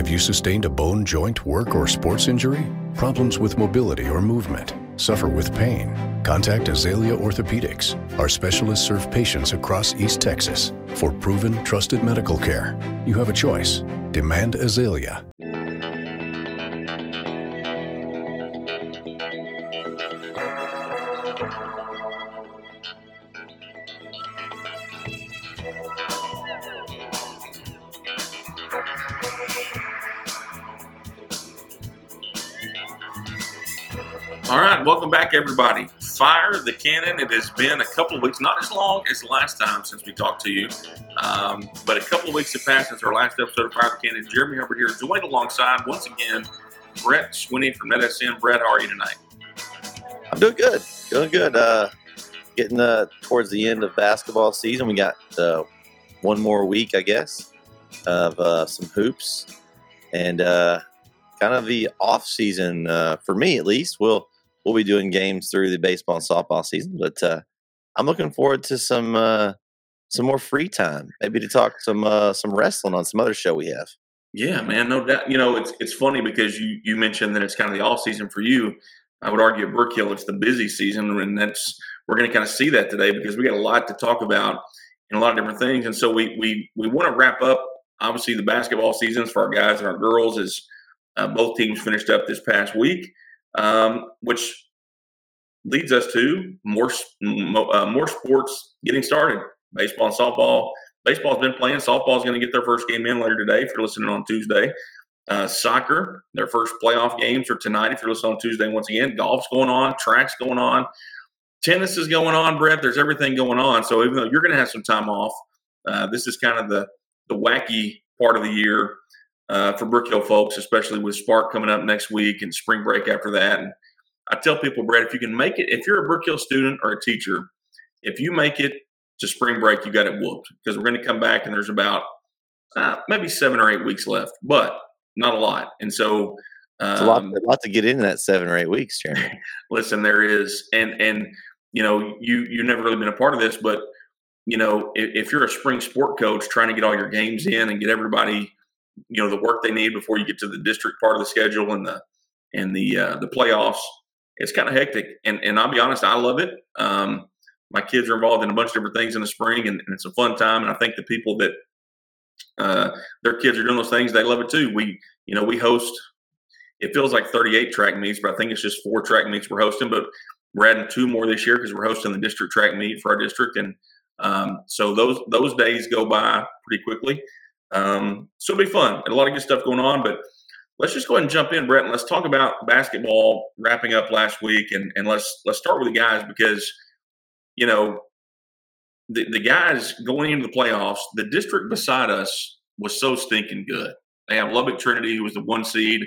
Have you sustained a bone, joint, work, or sports injury? Problems with mobility or movement? Suffer with pain? Contact Azalea Orthopedics. Our specialists serve patients across East Texas. For proven, trusted medical care, you have a choice. Demand Azalea. Everybody. Fire the cannon. It has been a couple of weeks, not as long as last time since we talked to you, um, but a couple of weeks have passed since our last episode of Fire the Cannon. Jeremy over here joined alongside once again Brett Swinney from NetSN. Brett, how are you tonight? I'm doing good. Doing good. Uh, getting uh, towards the end of basketball season. We got uh, one more week, I guess, of uh, some hoops, and uh, kind of the off season uh, for me at least. We'll we'll be doing games through the baseball and softball season, but uh, I'm looking forward to some uh, some more free time, maybe to talk some uh, some wrestling on some other show we have. Yeah, man, no doubt. You know, it's it's funny because you you mentioned that it's kind of the off season for you. I would argue at Brook Hill it's the busy season, and that's we're going to kind of see that today because we got a lot to talk about and a lot of different things. And so we we we want to wrap up obviously the basketball seasons for our guys and our girls as uh, both teams finished up this past week, um, which leads us to more uh, more sports getting started. Baseball and softball. Baseball's been playing. Softball's going to get their first game in later today. If you're listening on Tuesday, uh, soccer, their first playoff games are tonight. If you're listening on Tuesday, once again, golf's going on, track's going on, tennis is going on. Brett, there's everything going on. So even though you're going to have some time off, uh, this is kind of the the wacky part of the year uh, for Brook Hill folks, especially with Spark coming up next week and spring break after that. And I tell people, Brett, if you can make it, if you're a Brook Hill student or a teacher, if you make it to spring break, you got it whooped because we're going to come back and there's about uh, maybe seven or eight weeks left, but not a lot. And so um, it's a lot, a lot to get into that seven or eight weeks, Jeremy. listen, there is, and and you know, you you've never really been a part of this, but you know, if, if, you're a spring sport coach trying to get all your games in and get everybody, you know, the work they need before you get to the district part of the schedule and the and the uh, the playoffs, it's kind of hectic. And and I'll be honest, I love it. Um, my kids are involved in a bunch of different things in the spring, and, and it's a fun time. And I think the people that uh, their kids are doing those things, they love it too. We, you know, we host. It feels like 38 track meets, but I think it's just four track meets we're hosting. But we're adding two more this year because we're hosting the district track meet for our district, and um, so those those days go by pretty quickly. Um, so it'll be fun and a lot of good stuff going on. But let's just go ahead and jump in, Brett, and let's talk about basketball wrapping up last week, and and let's let's start with the guys because you know the the guys going into the playoffs, the district beside us was so stinking good. They have Lubbock Trinity, who was the one seed,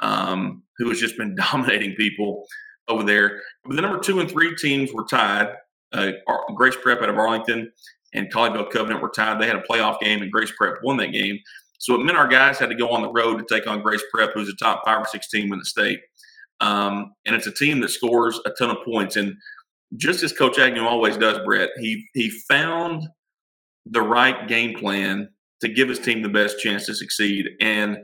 um, who has just been dominating people over there. But the number two and three teams were tied uh, Grace Prep out of Arlington and Colleyville Covenant were tied. They had a playoff game, and Grace Prep won that game. So it meant our guys had to go on the road to take on Grace Prep, who's a top five or six team in the state. Um, and it's a team that scores a ton of points. And just as Coach Agnew always does, Brett, he he found the right game plan to give his team the best chance to succeed. And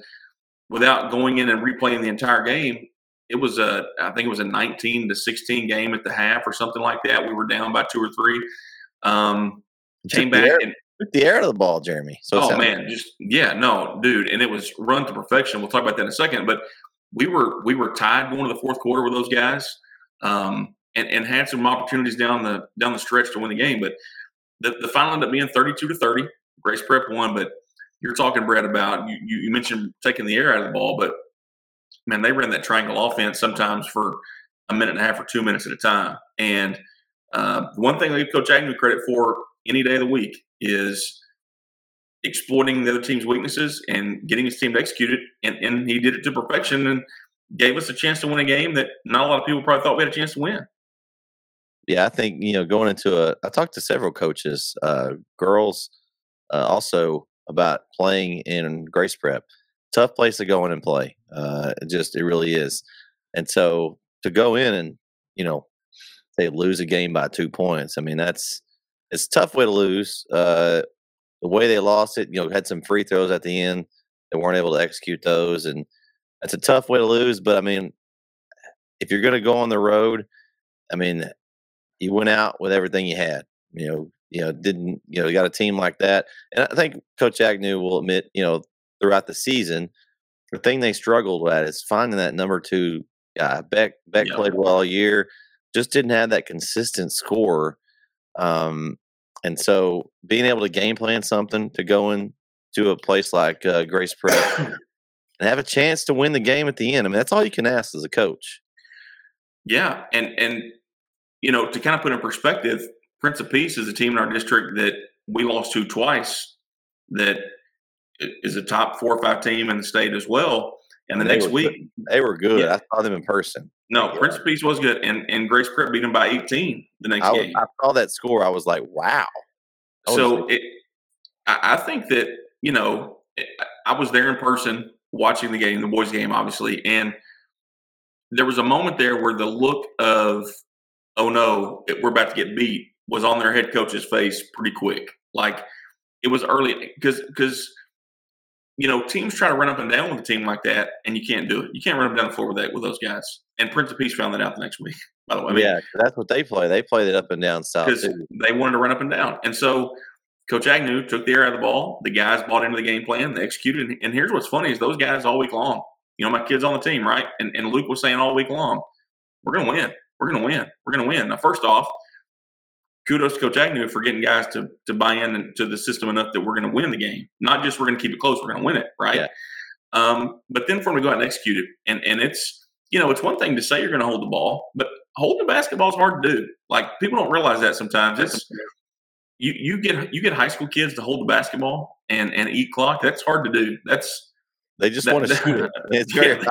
without going in and replaying the entire game, it was a I think it was a 19 to 16 game at the half or something like that. We were down by two or three. Um, came back air, and the air of the ball, Jeremy. So oh man, just yeah, no, dude, and it was run to perfection. We'll talk about that in a second, but we were we were tied going to the fourth quarter with those guys, um, and and had some opportunities down the down the stretch to win the game, but the, the final ended up being 32 to 30. Grace Prep won, but you're talking, Brett, about you, you mentioned taking the air out of the ball, but man, they ran that triangle offense sometimes for a minute and a half or two minutes at a time. And uh, one thing I give Coach Agnew credit for any day of the week is exploiting the other team's weaknesses and getting his team to execute it. And, and he did it to perfection and gave us a chance to win a game that not a lot of people probably thought we had a chance to win. Yeah, I think you know going into a. I talked to several coaches, uh, girls, uh, also about playing in Grace Prep tough place to go in and play. Uh, it just it really is. And so to go in and you know they lose a game by two points, I mean that's it's a tough way to lose. Uh, the way they lost it, you know, had some free throws at the end. they weren't able to execute those, and that's a tough way to lose. But I mean, if you're going to go on the road, I mean, you went out with everything you had. You know, you know, didn't you know, you got a team like that, and I think Coach Agnew will admit, you know, throughout the season, the thing they struggled at is finding that number two guy. Beck Beck yeah. played well all year, just didn't have that consistent score. Um, and so being able to game plan something to go into a place like uh, Grace Prep and have a chance to win the game at the end. I mean, that's all you can ask as a coach. Yeah, and and you know to kind of put in perspective, Prince of Peace is a team in our district that we lost to twice. That is a top four or five team in the state as well. And the next week, good. they were good. Yeah. I saw them in person. No, yeah. Prince of Peace was good, and and Grace Prep beat them by 18 the next I, game. I saw that score. I was like, wow. so it, I, I think that you know, I was there in person watching the game, the boys' game, obviously, and there was a moment there where the look of, oh no, we're about to get beat, was on their head coach's face pretty quick. Like it was early because because you know teams try to run up and down with a team like that, and you can't do it. You can't run up and down the floor with that with those guys. And Prince of Peace found that out the next week. By the way, I mean, yeah, that's what they play. They play it up and down style because they wanted to run up and down, and so. Coach Agnew took the air out of the ball. The guys bought into the game plan. They executed. And here's what's funny is those guys all week long you know, my kids on the team, right? And, and Luke was saying all week long, we're going to win. We're going to win. We're going to win. Now, first off, kudos to Coach Agnew for getting guys to, to buy in to the system enough that we're going to win the game. Not just we're going to keep it close, we're going to win it, right? Yeah. Um, but then for them to go out and execute it. And, and it's, you know, it's one thing to say you're going to hold the ball, but holding the basketball is hard to do. Like people don't realize that sometimes. It's, you, you get you get high school kids to hold the basketball and, and eat clock. That's hard to do. That's they just want to shoot it. It's very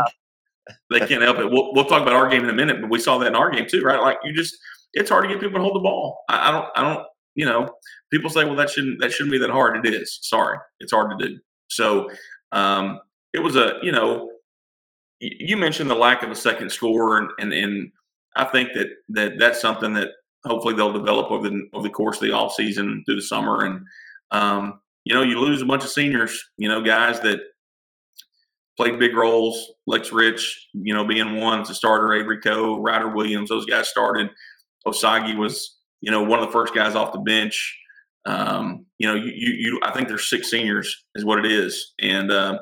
they, they can't help it. We'll, we'll talk about our game in a minute, but we saw that in our game too, right? Like you just, it's hard to get people to hold the ball. I, I don't, I don't, you know, people say, well, that shouldn't, that shouldn't be that hard. It is. Sorry, it's hard to do. So um, it was a, you know, you mentioned the lack of a second score, and, and, and I think that that that's something that hopefully they'll develop over the over the course of the off season through the summer. And um, you know, you lose a bunch of seniors, you know, guys that played big roles. Lex Rich, you know, being one as a starter, Avery Coe, Ryder Williams, those guys started. Osagi was, you know, one of the first guys off the bench. Um, you know, you, you, you, I think there's six seniors is what it is. And uh,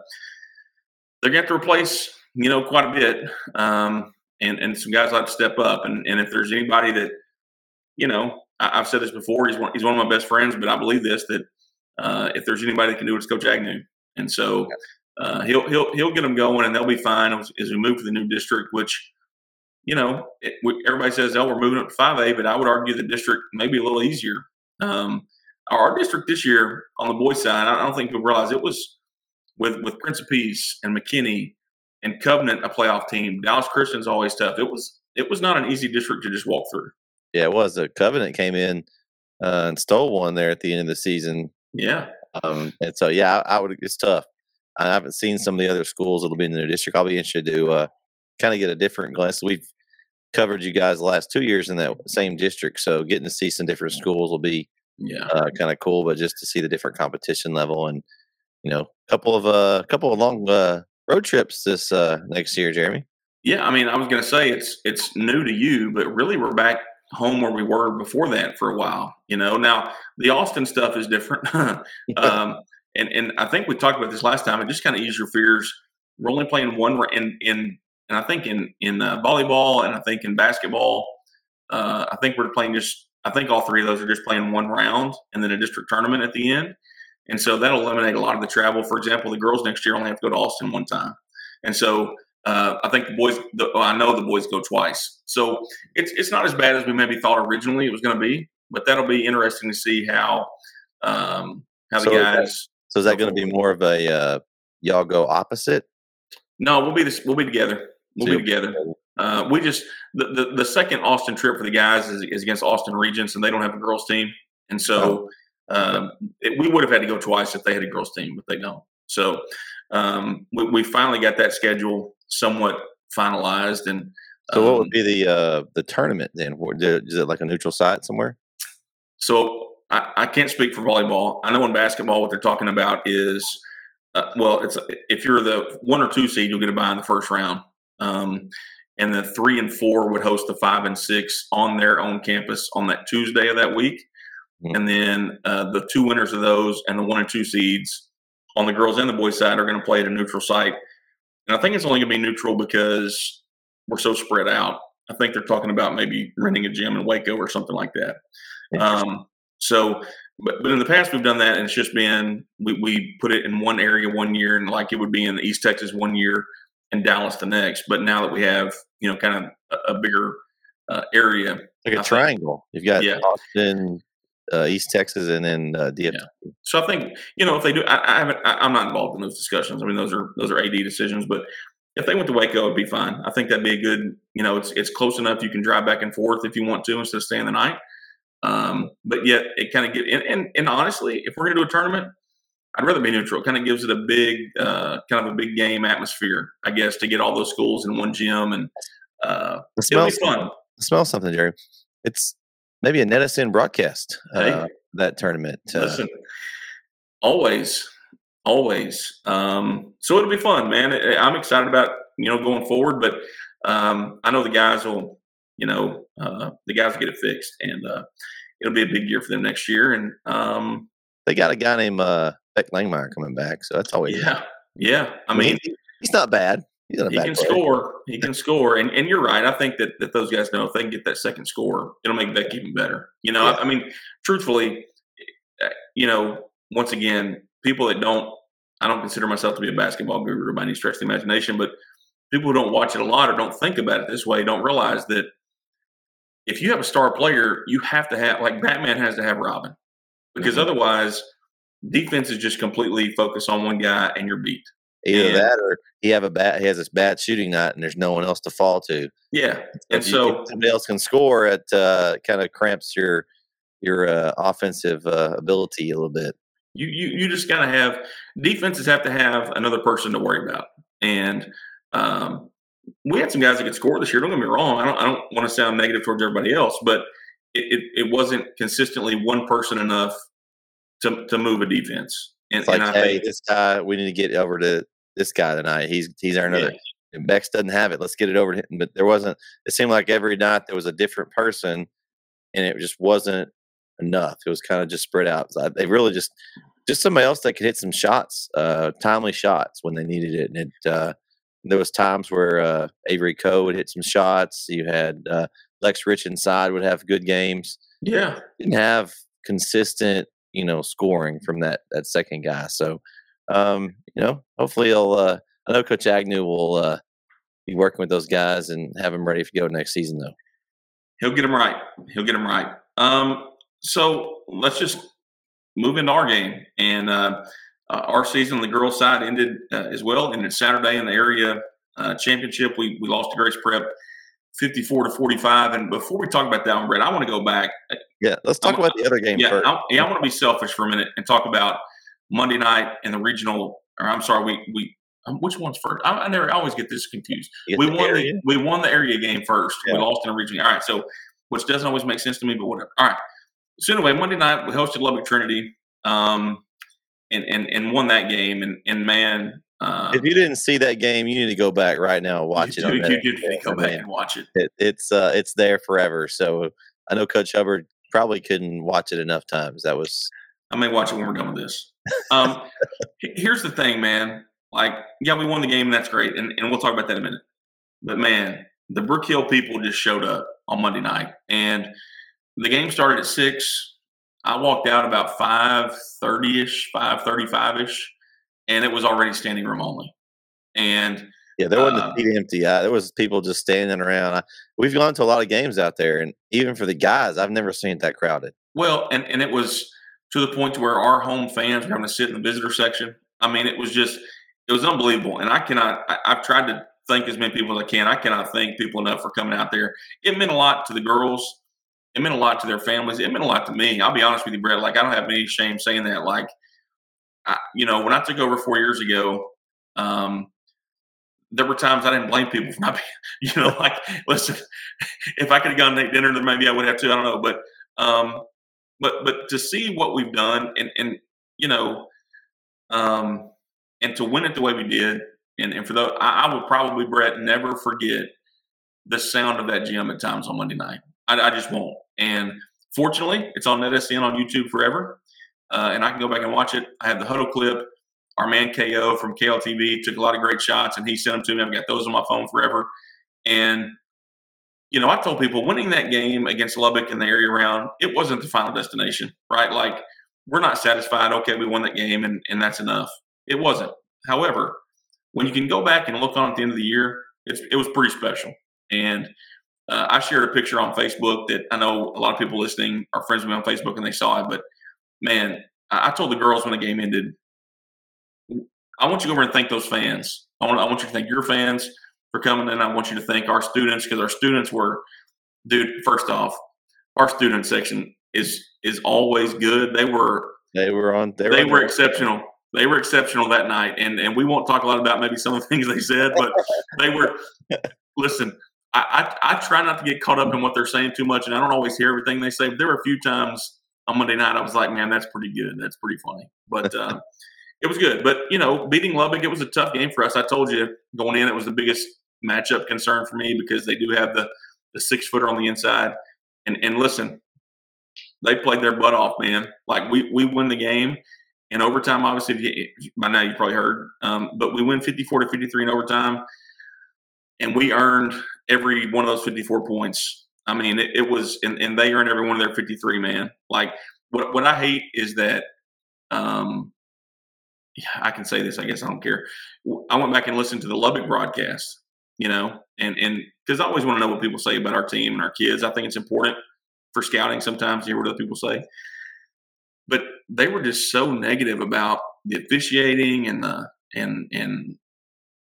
they're going to have to replace, you know, quite a bit. Um, and, and some guys like to step up. And, and if there's anybody that, you know, I, have said this before, he's one, he's one of my best friends, but I believe this, that uh, if there's anybody that can do it, it's Coach Agnew. And so uh, he'll he'll he'll get them going, and they'll be fine as, as we move to the new district. Which, you know, it, everybody says, "Oh, we're moving up to five A," but I would argue the district may be a little easier. Um, our district this year on the boys' side, I don't think people realize it was with with Prince of Peace and McKinney and Covenant, a playoff team. Dallas Christian's always tough. It was it was not an easy district to just walk through. Yeah, it was. The Covenant came in uh, and stole one there at the end of the season. Yeah. Um, and so yeah, I, I would. It's tough. I haven't seen some of the other schools that'll be in the district. I'll be interested to uh, kind of get a different glance. We've covered you guys the last two years in that same district, so getting to see some different schools will be yeah uh, kind of cool. But just to see the different competition level and you know, a couple of a uh, couple of long uh, road trips this uh, next year, Jeremy. Yeah, I mean, I was going to say it's it's new to you, but really we're back home where we were before that for a while. You know, now the Austin stuff is different. um, and and I think we talked about this last time. It just kind of ease your fears. We're only playing one in in and I think in in uh, volleyball and I think in basketball, uh, I think we're playing just. I think all three of those are just playing one round and then a district tournament at the end. And so that'll eliminate a lot of the travel. For example, the girls next year only have to go to Austin one time. And so uh, I think the boys, the, I know the boys go twice. So it's it's not as bad as we maybe thought originally it was going to be, but that'll be interesting to see how um, how so the guys. So is that going to be more of a uh, y'all go opposite? No, we'll be this. We'll be together. We'll be together. Uh, we just the, the, the second Austin trip for the guys is, is, against Austin Regents, and they don't have a girls team, and so oh. um, it, we would have had to go twice if they had a girls team, but they don't. So um, we, we, finally got that schedule somewhat finalized, and so what would um be the uh, the tournament then? Is it like a neutral site somewhere? So I, I, can't speak for volleyball. I know in basketball, what they're talking about is Uh, well, it's if you're the one or two seed, you'll get a bye in the first round. Um, and the three and four would host the five and six on their own campus on that Tuesday of that week. Mm-hmm. And then uh, the two winners of those and the one and two seeds on the girls and the boys side are going to play at a neutral site. And I think it's only going to be neutral because we're so spread out. I think they're talking about maybe renting a gym in Waco or something like that. Um, so, but, but in the past we've done that, and it's just been we, we put it in one area one year, and like it would be in East Texas one year and Dallas the next. But now that we have you know kind of a, a bigger uh, area, like a I triangle, think, you've got yeah. Austin, uh, East Texas, and then uh, DF. Yeah. So I think you know if they do, I, I haven't. I, am not involved in those discussions. I mean, those are those are AD decisions, but. If they went to Waco, it'd be fine. I think that'd be a good, you know, it's it's close enough you can drive back and forth if you want to instead of staying the night. Um, but yet it kind of get and, and, and honestly, if we're gonna do a tournament, I'd rather be neutral. It kind of gives it a big, uh, kind of a big game atmosphere, I guess, to get all those schools in one gym and uh, it it'll be fun. Smell something, Jerry. It's maybe a NetSN broadcast uh, hey, that tournament. Uh, listen, always, always. Um, so it'll be fun, man. I'm excited about you know going forward, but um, I know the guys will you know, uh, the guys will get it fixed, and uh, it'll be a big year for them next year. And um, they got a guy named uh, Beck Langmeyer coming back, so that's always yeah, yeah. I, mean, he's not bad. He's he can player. score. He can score, and and you're right. I think that that those guys know if they can get that second score, it'll make Beck even better. You know, yeah. I, I mean, truthfully, eh, you know, once again, people that don't, I don't consider myself to be a basketball guru by any stretch of the imagination, but people who don't watch it a lot or don't think about it this way don't realize that if you have a star player, you have to have like Batman has to have Robin because mm-hmm. otherwise defense is just completely focused on one guy and you're beat. Either and, that or he have a bad he has this bad shooting night and there's no one else to fall to. Yeah. And so somebody else can score it uh, kind of cramps your your uh, offensive uh, ability a little bit. You you you just gotta have defenses have to have another person to worry about. And um, we had some guys that could score this year. Don't get me wrong. I don't, I don't want to sound negative towards everybody else, but it, it, it, wasn't consistently one person enough to, to move a defense. And, like, and hey, think, this guy, we need to get over to this guy tonight. He's he's our another. Yeah. Bex doesn't have it. Let's get it over to him. But there wasn't. It seemed like every night there was a different person, and it just wasn't enough. It was kind of just spread out. They really just just somebody else that could hit some shots, uh, timely shots when they needed it, and it. Uh, there was times where uh, Avery Coe would hit some shots. You had uh, Lex Rich inside would have good games. Yeah, didn't have consistent, you know, scoring from that that second guy. So, um, you know, hopefully he'll. Uh, I know Coach Agnew will uh, be working with those guys and have them ready to go next season, though. He'll get them right. He'll get them right. Um, so let's just move into our game and. Uh, uh, our season on the girls' side ended uh, as well. Ended Saturday in the area uh, championship. We we lost to Grace Prep, fifty four to forty five. And before we talk about that one, Brett, I want to go back. Yeah, let's talk I'm, about the other game yeah, first. I, yeah, I want to be selfish for a minute and talk about Monday night and the regional. Or I'm sorry, we we um, which one's first? I, I, never I always get this confused. we the won area? the we won the area game first. Yeah. We lost in the regional. All right, so which doesn't always make sense to me, but whatever. All right. So anyway, Monday night we hosted Lubbock Trinity. Um, and and, and won that game. And and man, uh, if you didn't see that game, you need to go back right now and watch you it. Do, you do need to go back and watch it. it it's uh, it's there forever. So I know Coach Hubbard probably couldn't watch it enough times. That was. I may watch it when we're done with this. Um, here's the thing, man. Like, yeah, we won the game, and that's great, and, and we'll talk about that in a minute. But man, the Brook Hill people just showed up on Monday night, and the game started at six. I walked out about five thirty ish, five thirty five ish, and it was already standing room only. And yeah, there wasn't uh, a seat empty. I, there was people just standing around. I, we've gone to a lot of games out there, and even for the guys, I've never seen it that crowded. Well, and and it was to the point to where our home fans were having to sit in the visitor section. I mean, it was just it was unbelievable. And I cannot. I, I've tried to thank as many people as I can. I cannot thank people enough for coming out there. It meant a lot to the girls it meant a lot to their families. It meant a lot to me. I'll be honest with you, Brett. Like I don't have any shame saying that. Like, You know, when I took over four years ago, um, there were times I didn't blame people for not being, you know, like, listen, if I could have gone to dinner, then maybe I would have too. I don't know, but, um, but, but to see what we've done and, and, you know, um, and to win it the way we did, and, and for those, I, I will probably, Brett, never forget the sound of that gym at times on Monday night. I, I just won't. And fortunately, it's on NetSN on YouTube forever, uh, and I can go back and watch it. I have the huddle clip. Our man KO from KLTV took a lot of great shots, and he sent them to me. I've got those on my phone forever. And you know, I told people winning that game against Lubbock and the area around, it wasn't the final destination, right? Like, we're not satisfied. Okay, we won that game, and, and that's enough. It wasn't. However, when you can go back and look on at the end of the year, it was pretty special. And uh, I shared a picture on Facebook that I know a lot of people listening are friends with me on Facebook and they saw it. But man, I, I told the girls when the game ended, I want you to go over and thank those fans. I want, I want you to thank your fans for coming in. I want you to thank our students because our students were, dude. First off, our student section is is always good. They were they were on they, they were, were exceptional. They were exceptional that night, and and we won't talk a lot about maybe some of the things they said, but they were. listen, I, I, I try not to get caught up in what they're saying too much, and I don't always hear everything they say. But there were a few times on Monday night I was like, man, that's pretty good. That's pretty funny. But uh, it was good. But you know, beating Lubbock, it was a tough game for us. I told you going in, it was the biggest matchup concern for me because they do have the the six footer on the inside. And and listen, they played their butt off, man. Like we we win the game in overtime. Obviously, if you, by now you probably heard, um, but we win fifty four to fifty three in overtime, and we earned every one of those fifty four points. I mean, it, it was, and, and they earned every one of their fifty three. Man, like what what I hate is that. Um, I can say this. I guess I don't care. I went back and listened to the Lubbock broadcast, you know, and and because I always want to know what people say about our team and our kids. I think it's important for scouting sometimes to hear what other people say. But they were just so negative about the officiating and the and and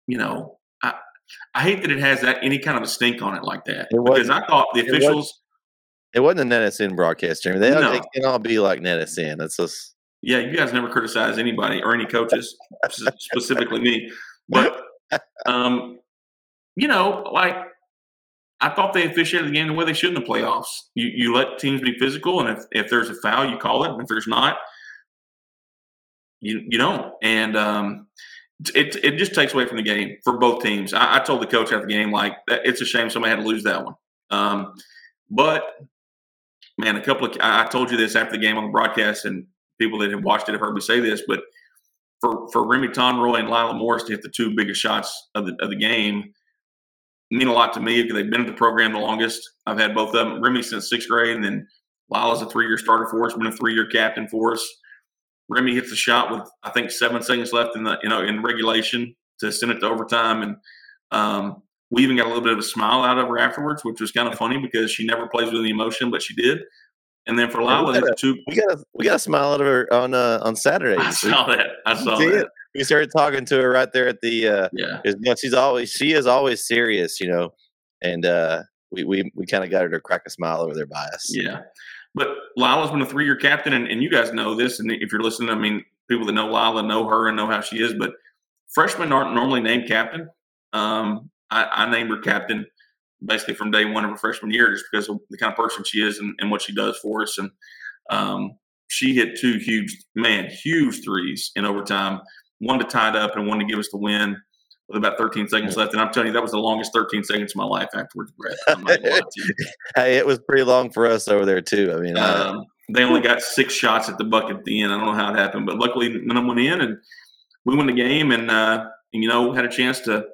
you know I hate that it has that any kind of a stink on it like that because I thought the officials. It wasn't a NetSN broadcast, Jeremy. They, no. they can all be like NetSN. That's just yeah. You guys never criticize anybody or any coaches, specifically me. But um, you know, like I thought they officiated the game the way they should in the playoffs. You you let teams be physical, and if, if there's a foul, you call it. And if there's not, you you don't. And um, it it just takes away from the game for both teams. I, I told the coach after the game like it's a shame somebody had to lose that one. Um, but man, a couple of I told you this after the game on the broadcast, and people that have watched it have heard me say this, but for for Remy Tonroy and Lila Morris to hit the two biggest shots of the of the game mean a lot to me because they've been in the program the longest. I've had both of them. Remy since sixth grade, and then Lila's a three-year starter for us, been a three-year captain for us. Remy hits the shot with I think seven seconds left in the you know in regulation to send it to overtime, and um, we even got a little bit of a smile out of her afterwards, which was kind of funny because she never plays with any emotion, but she did. And then for Lila, we got, a, two, we got a we got a smile out of her on uh, on Saturday. I saw that. I saw that. It? We started talking to her right there at the uh, yeah. You know, she's always she is always serious, you know, and uh, we we we kind of got her to crack a smile over there by us. Yeah, but Lila's been a three year captain, and, and you guys know this. And if you're listening, I mean, people that know Lila know her and know how she is. But freshmen aren't normally named captain. Um, I, I named her captain basically from day one of her freshman year just because of the kind of person she is and, and what she does for us. And um, she hit two huge, man, huge threes in overtime, one to tie it up and one to give us the win with about 13 seconds left. And I'm telling you, that was the longest 13 seconds of my life afterwards, hey, it was pretty long for us over there, too. I mean, um, they only got six shots at the bucket at the end. I don't know how it happened, but luckily none of them went in and we won the game and, uh, and, you know, had a chance to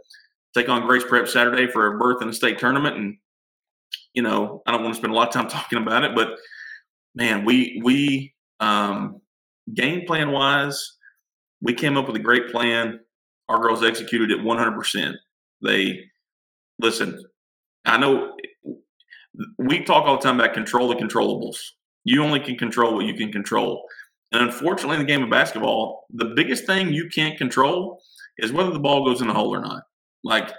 take on Grace Prep Saturday for a berth in the state tournament. And, you know, I don't want to spend a lot of time talking about it, but man, we, we, um, game plan wise, we came up with a great plan. Our girls executed it 100%. They, listen, I know we talk all the time about control the controllables. You only can control what you can control. And unfortunately, in the game of basketball, the biggest thing you can't control is whether the ball goes in the hole or not. Like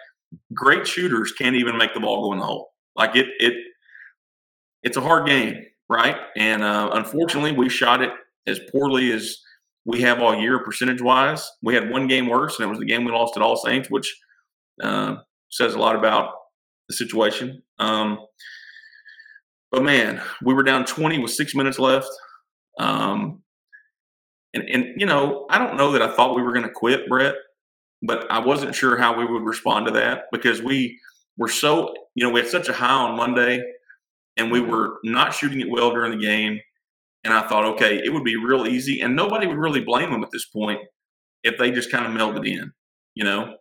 great shooters can't even make the ball go in the hole. Like it, it, it's a hard game, right? And uh, unfortunately, we shot it as poorly as we have all year, percentage wise. We had one game worse, and it was the game we lost at All Saints, which uh, says a lot about the situation. Um, but man, we were down 20 with six minutes left. Um, And, and you know, I don't know that I thought we were going to quit, Brett, but I wasn't sure how we would respond to that because we were so, you know, we had such a high on Monday and we were not shooting it well during the game. And I thought, okay, it would be real easy, and nobody would really blame them at this point if they just kind of melded in, you know.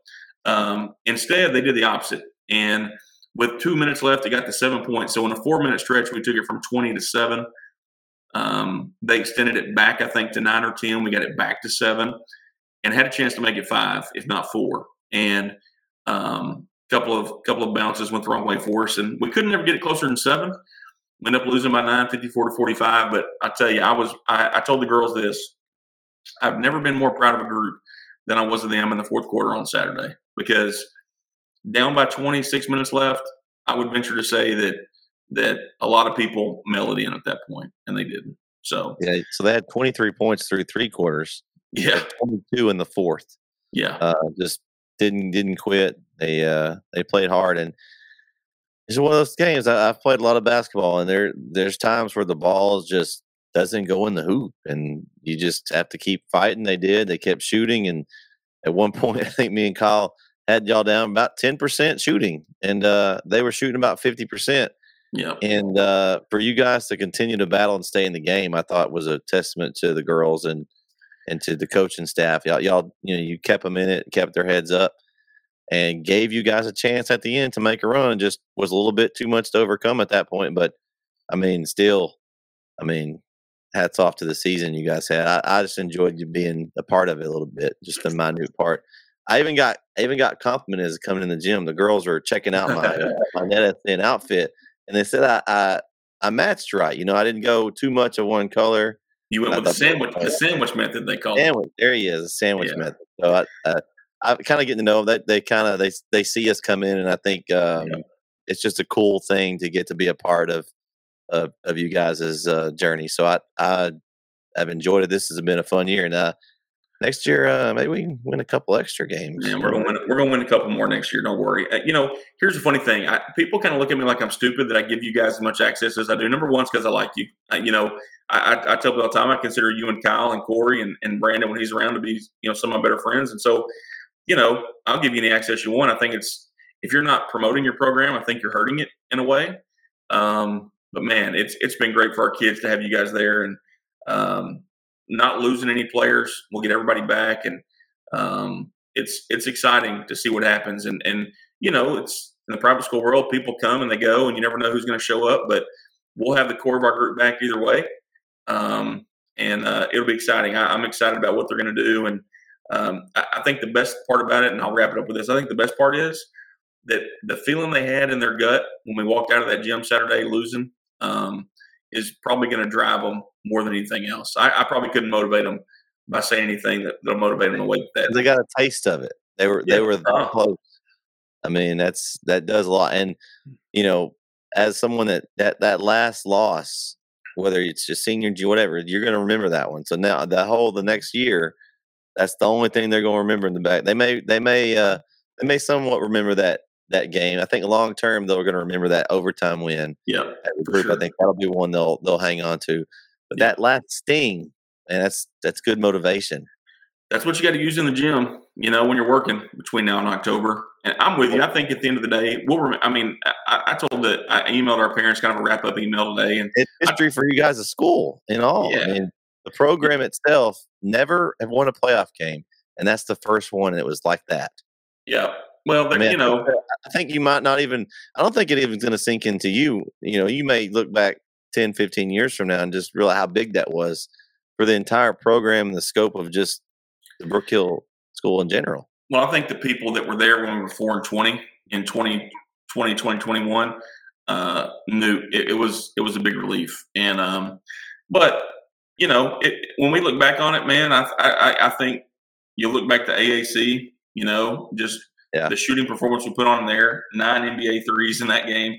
Um, instead, they did the opposite, and with two minutes left, they got to seven points. So in a four-minute stretch, we took it from twenty to seven. Um, they extended it back, I think, to nine or ten. We got it back to seven, and had a chance to make it five, if not four. And um, couple of couple of bounces went the wrong way for us, and we couldn't ever get it closer than seven. We ended up losing by nine, 54 to 45. But I tell you, I was I, I told the girls this. I've never been more proud of a group than I was of them in the fourth quarter on Saturday because down by 26 minutes left, I would venture to say that that a lot of people melded in at that point, and they didn't. So yeah, so they had 23 points through three quarters. Yeah, 22 in the fourth. Yeah, uh, just didn't didn't quit. They uh, they played hard, and it's one of those games. I, have played a lot of basketball, and there there's times where the ball just doesn't go in the hoop, and you just have to keep fighting. They did. They kept shooting, and at one point, I think me and Kyle had y'all down about ten percent shooting, and uh, they were shooting about fifty percent. Yeah. And uh, for you guys to continue to battle and stay in the game, I thought was a testament to the girls and and to the coaching staff. Y'all, y'all, you know, you kept them in it, kept their heads up, and gave you guys a chance at the end to make a run. Just was a little bit too much to overcome at that point. But I mean, still, I mean, hats off to the season you guys had. I, I just enjoyed you being a part of it a little bit, just a minute part. I even got I even got complimented coming in the gym. The girls were checking out my my net thin outfit, and they said I, I I matched right. You know, I didn't go too much of one color. You went with the sandwich, the sandwich method. They call sandwich. It. There he is, a sandwich yeah. method. So I, I, I kind of getting to know that they kind of they they see us come in, and I think um, yeah. it's just a cool thing to get to be a part of of, of you guys' uh, journey. So I I have enjoyed it. This has been a fun year, and uh, next year uh, maybe we win a couple extra games. Yeah, we're gonna win, we're gonna win a couple more next year. Don't worry. Uh, you know, here's the funny thing: I, people kind of look at me like I'm stupid that I give you guys as much access as I do. Number one, because I like you. you know, I, I, tell people all the time I consider you and Kyle and Corey and, and Brandon when he's around to be you know some of my better friends, and so you know, I'll give you any access you want. I think it's if you're not promoting your program, I think you're hurting it in a way. Um, but man, it's it's been great for our kids to have you guys there and um, not losing any players. We'll get everybody back, and um, it's it's exciting to see what happens. And and you know, it's in the private school world, people come and they go, and you never know who's going to show up. But we'll have the core of our group back either way, um, and uh, it'll be exciting. I, I'm excited about what they're going to do and um, I, I, think the best part about it, and I'll wrap it up with this. I think the best part is that the feeling they had in their gut when we walked out of that gym Saturday losing um, is probably going to drive them more than anything else. I, I, probably couldn't motivate them by saying anything that, will motivate them the way that they got a taste of it. They were yeah. they were uh-huh. close. I mean, that's that does a lot. And you know, as someone that that that last loss, whether it's your senior, whatever, you're going to remember that one. So now the whole the next year that's the only thing they're going to remember in the back. They may they may uh, they may somewhat remember that that game. I think long term they're going to remember that overtime win. Yeah, group. Sure. I think that'll be one they'll they'll hang on to. But yeah. that last sting, and that's that's good motivation. That's what you got to use in the gym. You know, when you're working between now and October. And I'm with you. I think at the end of the day, we'll. Rem- I mean, I, I, told that I emailed our parents kind of a wrap up email today, and it's history I, for you guys at school and all. Yeah. I mean, the program itself never have won a playoff game, and that's the first one. And it was like that. Yeah. Well, I mean, you know, I think you might not even. I don't think it even going to sink into you. You know, you may look back 10, 15 years from now and just realize how big that was for the entire program and the scope of just the Brook Hill School in general. Well, I think the people that were there when we were four and twenty in 2020, 2021 uh, knew it, it was it was a big relief. And um, but you know, it, when we look back on it, man, I, I, I think you look back to AAC, you know, just yeah. the shooting performance we put on there, nine NBA threes in that game.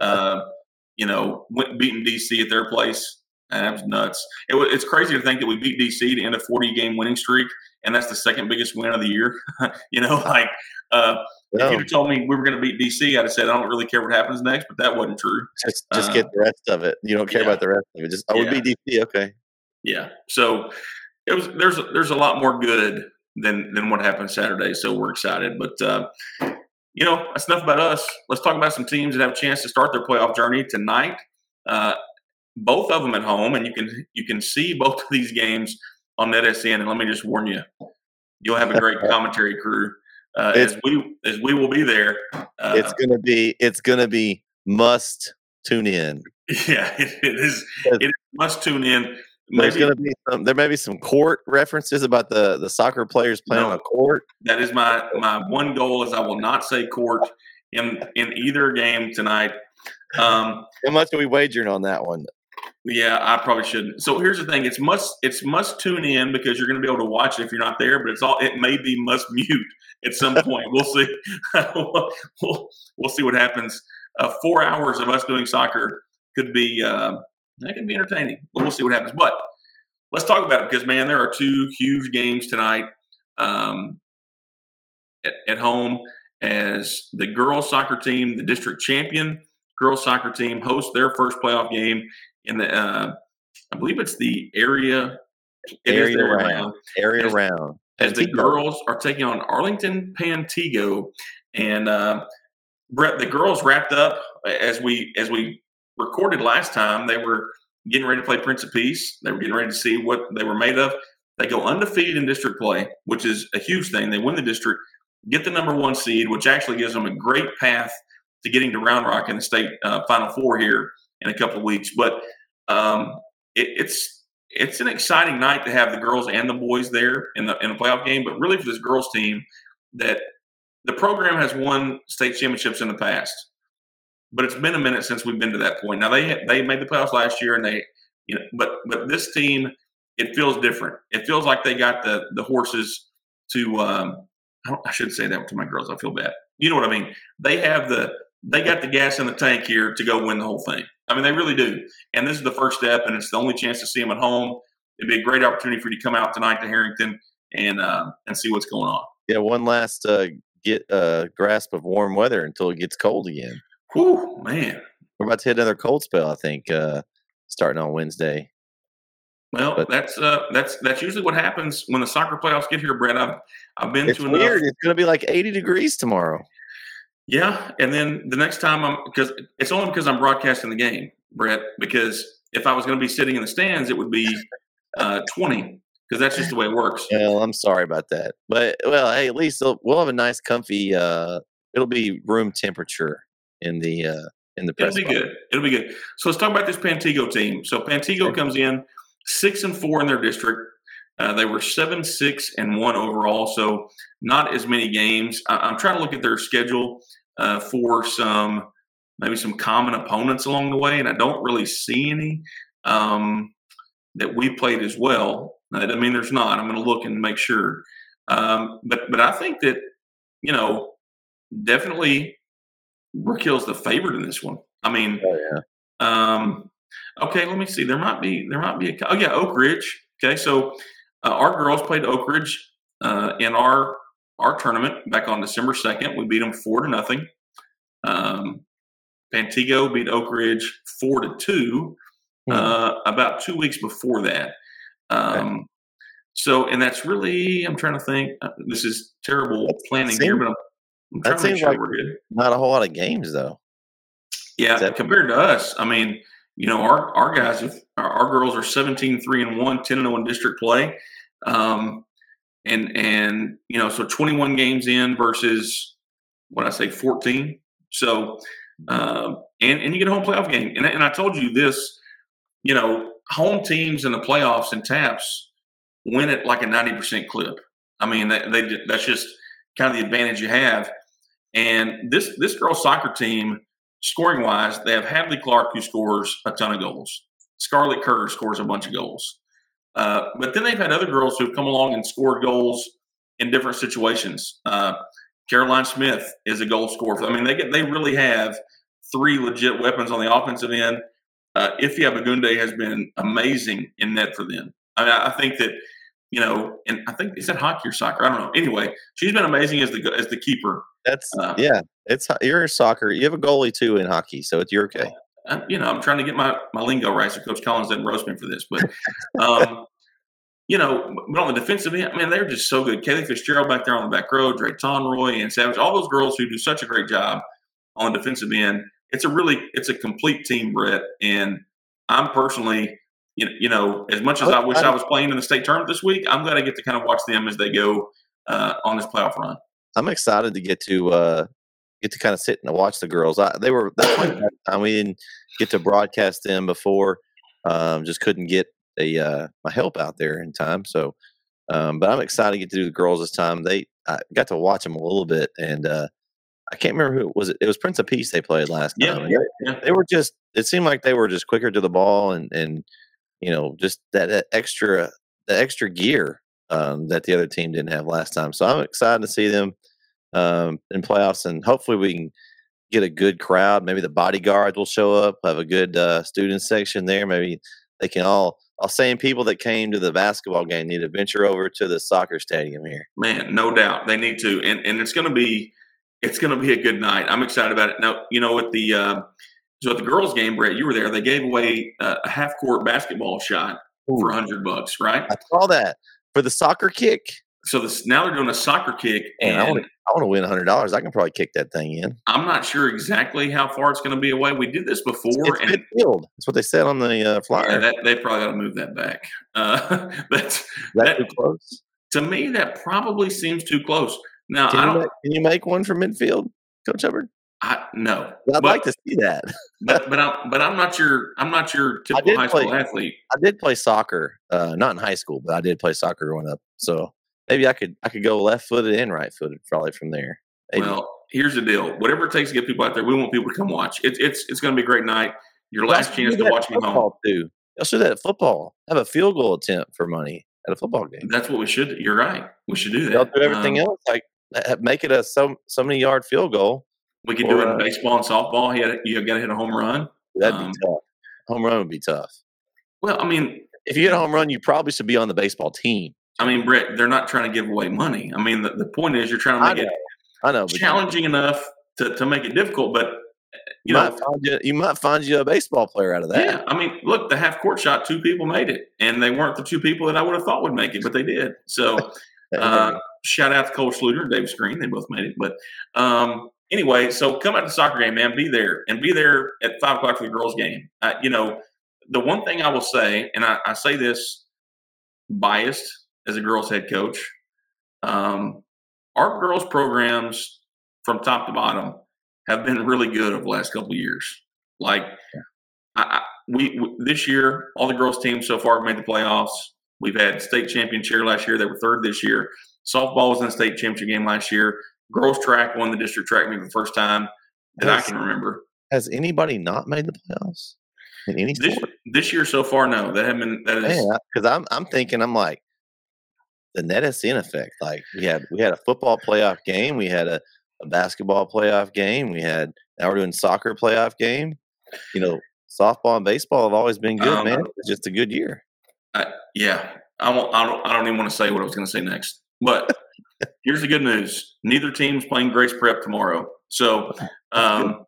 Uh, you know, went, beating DC at their place. And that was nuts. It it's crazy to think that we beat DC to end a 40 game winning streak, and that's the second biggest win of the year. you know, like uh, no. if you'd have told me we were going to beat DC, I'd have said I don't really care what happens next, but that wasn't true. Just, just uh, get the rest of it. You don't care yeah. about the rest of it. Just I would yeah. beat DC. Okay. Yeah. So, it was there's there's a lot more good than than what happened Saturday. So we're excited. But uh, you know, that's enough about us. Let's talk about some teams that have a chance to start their playoff journey tonight. Uh, both of them at home, and you can you can see both of these games on NetSN. And let me just warn you, you'll have a great commentary crew uh, as we as we will be there. Uh, it's gonna be it's gonna be must tune in. Yeah, it, it is. It is must tune in. There's going to be some. There may be some court references about the the soccer players playing no, on a court. That is my my one goal is I will not say court in in either game tonight. Um, How much are we wagering on that one? Yeah, I probably shouldn't. So here's the thing: it's must it's must tune in because you're going to be able to watch it if you're not there. But it's all it may be must mute at some point. we'll see. we'll, we'll, we'll see what happens. Uh, four hours of us doing soccer could be uh, that can be entertaining. But we'll see what happens. But let's talk about it because man, there are two huge games tonight um, at, at home as the girls soccer team, the district champion girls soccer team, hosts their first playoff game in the. Uh, I believe it's the area. It area round. round. Area as, round. As the girls are taking on Arlington Pantego, and uh, Brett, the girls wrapped up as we as we recorded last time, they were getting ready to play Prince of Peace. They were getting ready to see what they were made of. They go undefeated in district play, which is a huge thing. They win the district, get the number one seed, which actually gives them a great path to getting to Round Rock in the state uh, Final Four here in a couple of weeks. But um, it, it's it's an exciting night to have the girls and the boys there in the in the playoff game. But really, for this girls team, that the program has won state championships in the past but it's been a minute since we've been to that point. Now they they made the playoffs last year, and they you know, but but this team it feels different. It feels like they got the the horses to. Um, I, I should say that to my girls. I feel bad. You know what I mean? They have the they got the gas in the tank here to go win the whole thing. I mean, they really do. And this is the first step, and it's the only chance to see them at home. It'd be a great opportunity for you to come out tonight to Harrington and uh, and see what's going on. Yeah, one last uh, get uh, grasp of warm weather until it gets cold again. Whew, man. We're about to hit another cold spell, I think, uh, starting on Wednesday. Well, but, that's uh, that's that's usually what happens when the soccer playoffs get here, Brett. I've I've been it's to weird. Enough. It's going to be like 80 degrees tomorrow. Yeah, and then the next time I'm because it's only because I'm broadcasting the game, Brett. Because if I was going to be sitting in the stands, it would be uh, 20 because that's just the way it works. Well, I'm sorry about that, but well, hey, at least we'll have a nice, comfy. Uh, it'll be room temperature in the uh, in the press. It'll be box. good. It'll be good. So let's talk about this Pantego team. So Pantego okay. comes in six and four in their district. Uh, they were seven, six, and one overall. So not as many games. I, am trying to look at their schedule uh, for some maybe some common opponents along the way, and I don't really see any um, that we played as well. I mean, there's not. I'm going to look and make sure. Um, but but I think that you know definitely Brook Hill's the favorite in this one. I mean, oh, yeah. um, okay, let me see. There might be there might be a oh yeah, Oak Ridge. Okay, so uh, our girls played Oak Ridge uh, in our our tournament back on December second. We beat them four to nothing. Um, Pantego beat Oak Ridge four to two hmm. uh, about two weeks before that. Um, okay. So, and that's really, I'm trying to think. Uh, this is terrible planning here, but I'm that seems sure like we're good. Not a whole lot of games though. Yeah, that- compared to us, I mean, you know, our our guys, our, our girls are 17, 3 and 1, 10 and 0 district play. Um, and and you know, so 21 games in versus what I say 14. So uh, and and you get a home playoff game. And, and I told you this, you know, home teams in the playoffs and TAPPS win it like a 90% clip. I mean, they, they that's just kind of the advantage you have. And this this girls soccer team, scoring wise, they have Hadley Clark who scores a ton of goals. Scarlett Kerr scores a bunch of goals. Uh, but then they've had other girls who've come along and scored goals in different situations. Uh, Caroline Smith is a goal scorer. I mean, they get they really have three legit weapons on the offensive end. Uh, Ifya Bagunde has been amazing in net for them. I, mean, I think that you know, and I think is that hockey or soccer? I don't know. Anyway, she's been amazing as the as the keeper. That's uh, yeah. It's you're soccer. You have a goalie too in hockey, so it's you're okay. I, you know, I'm trying to get my my lingo right, so Coach Collins didn't roast me for this, but um, you know, but on the defensive end, I mean, they're just so good. Kaylee Fitzgerald back there on the back row, Dre Tonroy and Savage, all those girls who do such a great job on the defensive end. It's a really, it's a complete team, Brett. And I'm personally, you know, you know as much as I wish I was playing in the state tournament this week, I'm glad I get to kind of watch them as they go uh, on this playoff run. I'm excited to get to uh, get to kind of sit and watch the girls. I, they were that time we didn't get to broadcast them before. Um, just couldn't get a uh, my help out there in time. So, um, but I'm excited to get to do the girls this time. They I got to watch them a little bit, and uh, I can't remember who it was. It, it was Prince of Peace they played last Yeah, time. yeah, They, yeah. they were just. It seemed like they were just quicker to the ball, and and you know just that, that extra the extra gear um, that the other team didn't have last time. So I'm excited to see them um, in playoffs, and hopefully we can get a good crowd. Maybe the bodyguards will show up, have a good uh, student section there. Maybe they can all. All same people that came to the basketball game need to venture over to the soccer stadium here. Man, no doubt they need to, and and it's going to be it's going to be a good night. I'm excited about it. Now, you know, at the uh, so at the girls' game, Brett, you were there. They gave away uh, a half court basketball shot for a hundred bucks, right? I saw that for the soccer kick. So this now they're doing a soccer kick, Man, and. I want to win hundred dollars. I can probably kick that thing in. I'm not sure exactly how far it's going to be away. We did this before, It's and midfield. That's what they said on the uh, flyer. yeah, that, they probably got to move that back. Uh, that's that that- too close? to me that probably seems too close. Now Can I you, don't. make, can you make one from midfield, Coach Hubbard? I, no, I'd but, like to see that. but but I'm but I'm not your I'm not your typical high school athlete. I did play soccer, uh, not in high school, but I did play soccer growing up. So maybe I could I could go left footed and right footed probably from there. Maybe. Well, here's the deal. Whatever it takes to get people out there, we want people to come watch. It's it's it's going to be a great night. Your last should chance to watch me home. Too. Should do that at football. Have a field goal attempt for money at a football game. That's what we should. You're right. We should do that. Y'all do everything Um, else like make it a so so many yard field goal. We could do it in uh, baseball and softball. You, had, you got to hit a home run. That'd Um, be tough. Home run would be tough. Well, I mean, If you hit a home run, you probably should be on the baseball team. I mean, Brett, they're not trying to give away money. I mean, the, the point is you're trying to I make know, it I know, challenging enough to, to make it difficult. But you, you might find you, you might find you a baseball player out of that. yeah. I mean, look, the half court shot, two people made it, and they weren't the two people that I would have thought would make it, but they did. So, uh, shout out to Cole Schluter and Dave Screen; they both made it. But um, anyway, so come out to the soccer game, man. Be there and be there at five o'clock for the girls' game. Uh, you know, the one thing I will say, and I, I say this biased as a girls' head coach, um, our girls' programs from top to bottom have been really good over the last couple of years. Like, I, I, we, we this year, all the girls' teams so far have made the playoffs. We've had state champion cheer last year; they were third this year. Softball was in the state championship game last year. Girls track won the district track meet for the first time that I can remember. Has anybody not made the playoffs in any This sport? this year so far, no, that have been that is because I'm I'm thinking I'm like the net effect. Like we had we had a football playoff game, we had a, a basketball playoff game, we had now we're doing soccer playoff game. You know, softball and baseball have always been good, Um, man. It's just a good year. yeah. I won't. I don't. I don't even want to say what I was going to say next. But here's the good news: neither team's playing Grace Prep tomorrow. So, um,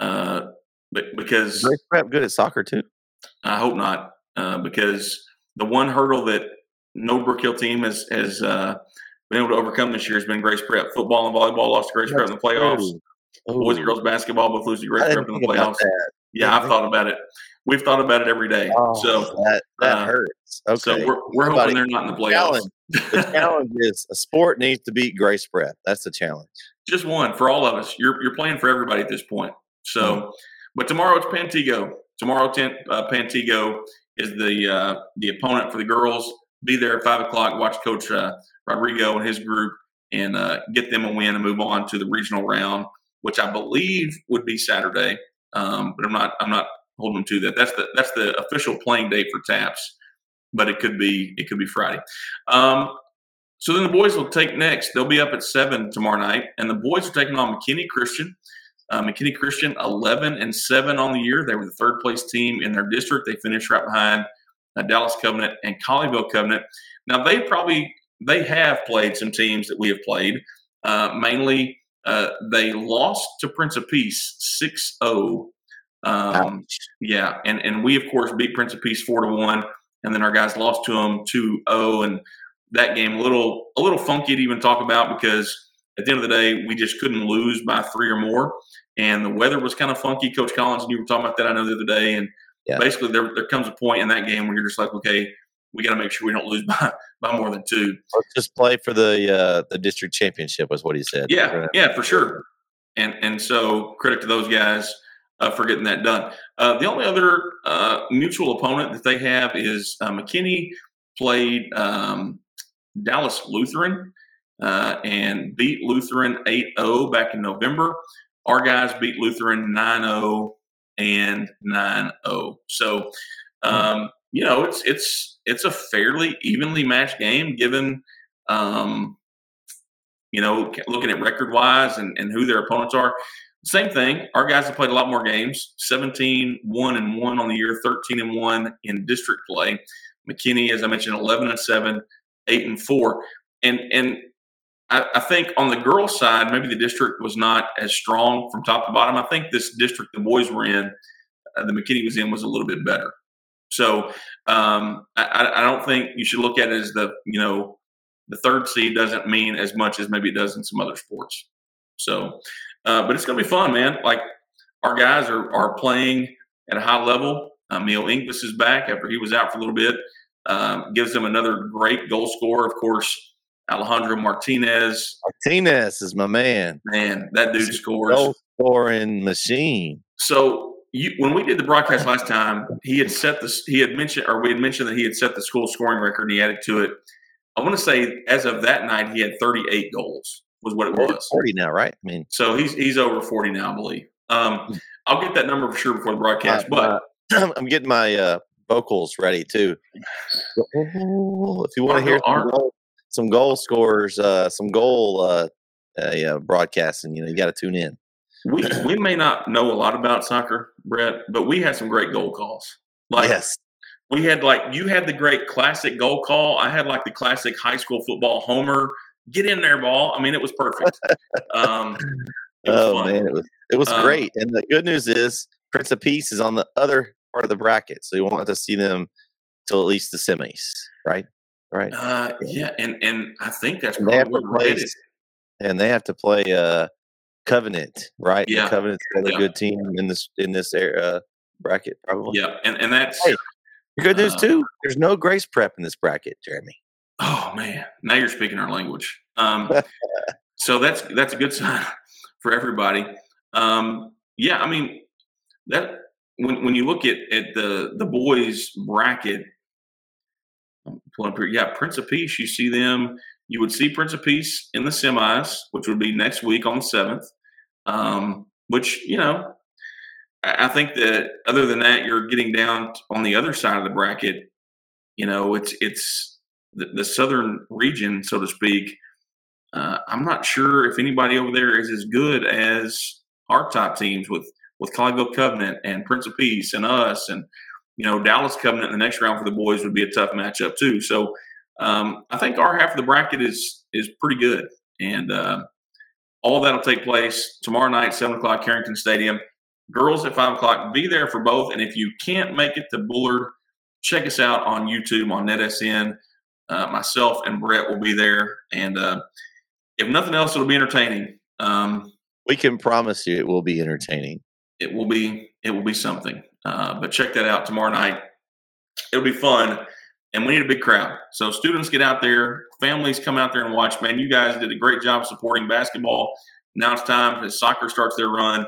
uh, but because Grace Prep good at soccer too. I hope not, uh, because the one hurdle that no Brook Hill team has has uh, been able to overcome this year has been Grace Prep. Football and volleyball lost to Grace Prep in the playoffs. Ooh. Boys and girls basketball both lose to Grace Prep in the playoffs. Yeah, I've thought about it. We've thought about it every day. Oh, so, that that uh, hurts. Okay. so we're we're hoping they're not in the playoffs. challenge. the challenge is a sport needs to beat Grace Prep. That's the challenge. Just one for all of us. You're you're playing for everybody at this point. So, but tomorrow it's Pantego. Tomorrow, ten, uh, Pantego is the uh, the opponent for the girls. Be there at five o'clock. Watch Coach uh, Rodrigo and his group, and uh, get them a win and move on to the regional round, which I believe would be Saturday. Um, but I'm not I'm not holding them to that. That's the that's the official playing date for TAPPS, but it could be it could be Friday. Um, so then the boys will take next. They'll be up at seven tomorrow night, and the boys are taking on McKinney Christian. Uh, McKinney Christian, eleven and seven on the year. They were the third place team in their district. They finished right behind uh, Dallas Covenant and Colleyville Covenant. Now they probably they have played some teams that we have played. Uh, mainly, uh, they lost to Prince of Peace 6-0. Um, yeah, and and we of course beat Prince of Peace four to one, and then our guys lost to them 2-0, and that game a little a little funky to even talk about because at the end of the day we just couldn't lose by three or more, and the weather was kind of funky. Coach Collins and you were talking about that I know the other day, and yeah. basically there there comes a point in that game where you're just like, okay, we got to make sure we don't lose by by more than two. Or just play for the uh, the district championship was what he said. Yeah, yeah, for sure. And and so credit to those guys uh, for getting that done. Uh, the only other uh, mutual opponent that they have is uh, McKinney played um, Dallas Lutheran uh, and beat Lutheran 8-0 back in November. Our guys beat Lutheran 9-0 and 9-0. So. Hmm. Um, you know, it's it's it's a fairly evenly matched game given um, you know, looking at record wise and, and who their opponents are. Same thing. Our guys have played a lot more games 17, 1 and 1 on the year, 13 and 1 in district play. McKinney, as I mentioned, 11 and 7, 8 and 4. And, and I, I think on the girls' side, maybe the district was not as strong from top to bottom. I think this district the boys were in, uh, the McKinney was in, was a little bit better. So um, I, I, don't think you should look at it as the you know the third seed doesn't mean as much as maybe it does in some other sports. So, uh, but it's going to be fun, man. Like our guys are are playing at a high level. Uh, Neil is back after he was out for a little bit. Um, gives them another great goal scorer, of course. Alejandro Martinez. Martinez is my man. Man, that dude scores. Goal scoring machine. So you, when we did the broadcast last time, he had set this. He had mentioned, or we had mentioned that he had set the school scoring record, and he added to it. I want to say, as of that night, he had 38 goals. Was what it was. 40 now, right? I mean, so he's he's over 40 now, I believe. Um. I'll get that number for sure before the broadcast. Uh, but uh, I'm getting my uh, vocals ready too. If you want to hear some goal, some goal scores, uh, some goal uh, uh, broadcasting, you know, you got to tune in we we may not know a lot about soccer, Brett, but we had some great goal calls. Like yes. we had like you had the great classic goal call. I had like the classic high school football homer. Get in there, ball. I mean, it was perfect. Um, it was oh fun. man, it was it was um, great. And the good news is Prince of Peace is on the other part of the bracket, so you won't have to see them till at least the semis, right? Right. Uh, yeah, and and I think that's probably where play, And they have to play uh, Covenant, right? Yeah, Covenant's another yeah. good team in this in this uh, bracket, probably. Yeah, and and that's hey, good news uh, too. There's no grace prep in this bracket, Jeremy. Oh man, now you're speaking our language. Um, so that's that's a good sign for everybody. Um, yeah, I mean that when when you look at at the the boys bracket, yeah, Prince of Peace, you see them. You would see Prince of Peace in the semis, which would be next week on the seventh. Um, which you know, I think that other than that, you're getting down on the other side of the bracket. You know, it's it's the, the southern region, so to speak. Uh, I'm not sure if anybody over there is as good as our top teams with with Colleyville Covenant and Prince of Peace and us, and you know Dallas Covenant in the next round for the boys would be a tough matchup too. So um, I think our half of the bracket is is pretty good, and uh, all that'll take place tomorrow night, 7 o'clock, Carrington Stadium. Girls at 5 o'clock. Be there for both. And if you can't make it to Bullard, check us out on YouTube on NetSN. Uh, myself and Brett will be there. And uh, if nothing else, it'll be entertaining. Um, we can promise you it will be entertaining. It will be. It will be something. Uh, but check that out tomorrow night. It'll be fun and we need a big crowd. So students get out there, families come out there and watch. Man, you guys did a great job supporting basketball. Now it's time as soccer starts their run.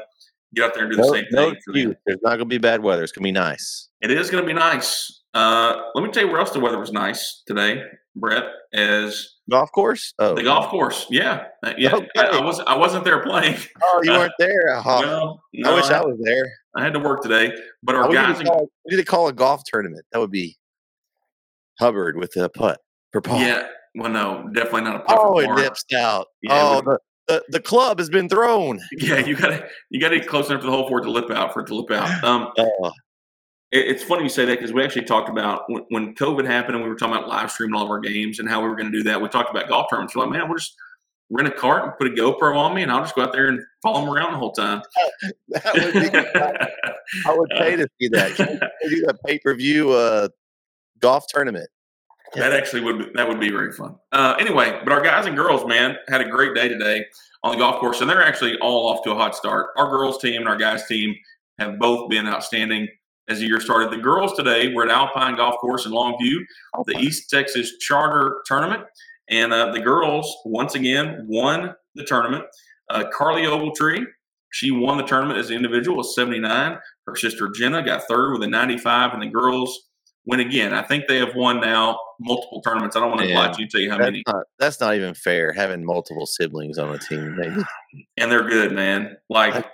Get out there and do the no, same no thing. There's not going to be bad weather. It's going to be nice. It is going to be nice. Uh, let me tell you where else the weather was nice today, Brett. As golf course, oh, the golf course, yeah, uh, yeah. Okay. I, I, was I wasn't there playing. Oh, you weren't there. Oh, no, no, I wish I, I, was there. I had to work today, but our oh, guys. Need, call, we need to call a golf tournament. That would be Hubbard with a putt for par. Yeah. Well, no, definitely not a putt. Oh, it dips out. Yeah, oh, the, the, the club has been thrown. Yeah, you got to you got to get close enough to the hole for it to lip out for it to lip out. Um, uh, it, it's funny you say that because we actually talked about when, when, COVID happened and we were talking about live streaming all of our games and how we were going to do that. We talked about golf tournaments. We're like, man, we'll just rent a cart and put a GoPro on me, and I'll just go out there and follow them around the whole time. that would be, I would pay to see that. Do that pay per view uh, golf tournament. That actually would be, that would be very fun. Uh, anyway, but our guys and girls, man, had a great day today on the golf course, and they're actually all off to a hot start. Our girls team and our guys team have both been outstanding as the year started. The girls today were at Alpine Golf Course in Longview, the East Texas Charter Tournament, and uh, the girls once again won the tournament. Uh, Carly Ogletree, she won the tournament as an individual with 79. Her sister Jenna got third with a 95, and the girls win again. I think they have won now multiple tournaments. I don't want to lie to you tell you how that's many. Not, that's not even fair having multiple siblings on a team. Maybe. And they're good, man. Like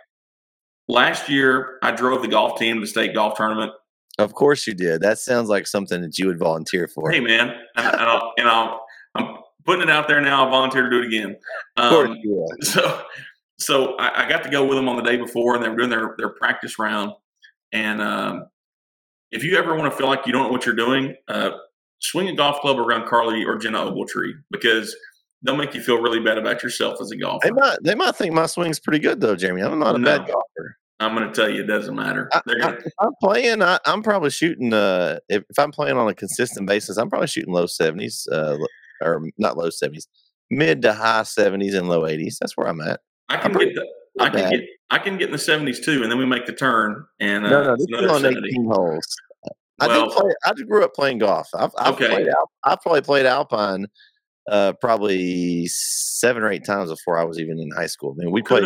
last year, I drove the golf team to the state golf tournament. Of course you did. That sounds like something that you would volunteer for. Hey, man, and, I'll, and I'll, I'm putting it out there now. I'll volunteer to do it again. of course Um, so so I, I got to go with them on the day before, and they were doing their their practice round. And um, if you ever want to feel like you don't know what you're doing, uh, swing a golf club around Carly or Jenna Ogletree because they'll make you feel really bad about yourself as a golfer. They might they might think my swing's pretty good though, Jamie. I'm not a No. bad golfer. I'm going to tell you, it doesn't matter. I, I'm playing, I, I'm probably shooting. Uh, if, if I'm playing on a consistent basis, I'm probably shooting low 70s, uh, or not low 70s, mid to high 70s and low 80s. That's where I'm at. I can I'm pretty- get the, I can bad. get I can get in the 70s too, and then we make the turn and uh, no, no, it's this is on 70. 18 holes. I Well- play. I grew up playing golf. I've, I've Okay. played. I've probably played Alpine. Uh, probably seven or eight times before I was even in high school. I mean, we played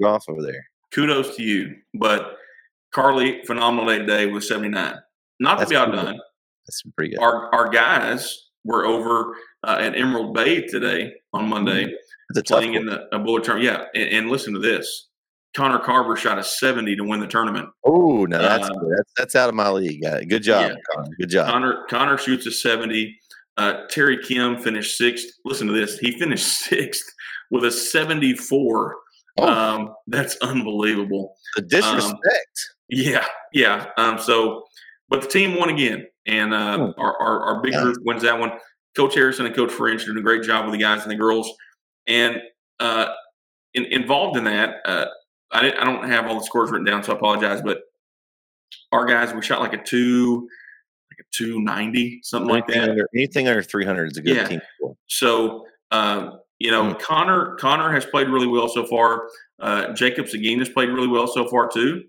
golf over there. Kudos to you, but Carly, phenomenal day today with 79. Not to be pretty good. outdone. That's pretty good. our our guys were over uh, at Emerald Bay today on Monday tough playing in the a bullet tournament. Yeah, and, and listen to this: Connor Carver shot a seventy to win the tournament. Oh, no, that's Uh, that's that's out of my league. Good job, Yeah. Connor. Good job. Connor Connor shoots a seventy. Uh, Terry Kim finished sixth. Listen to this: he finished sixth with a seventy-four. Oh. Um, that's unbelievable. the disrespect. Yeah, yeah. Um, so, but the team won again, and uh, Hmm. our, our our big Yeah. group wins that one. Coach Harrison and Coach French doing a great job with the guys and the girls, and uh, in, involved in that. Uh, I didn't, I don't have all the scores written down, so I apologize. But our guys, we shot like a two, like a two ninety, something like that. under, anything under 300 is a good Yeah. team score. So, um, you know, Mm. Connor Connor has played really well so far. Uh, Jacob Seguin has played really well so far too.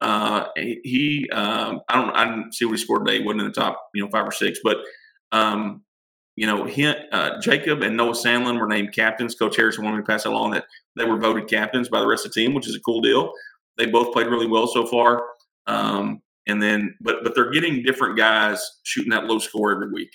Uh, he, he, um, I don't, I didn't see what he scored today. He wasn't in the top, you know, five or six, but, um, you know, he, uh, Jacob and Noah Sandlin were named captains. Coach Harrison wanted me to pass along that they were voted captains by the rest of the team, which is a cool deal. They both played really well so far. Um, and then, but but they're getting different guys shooting that low score every week.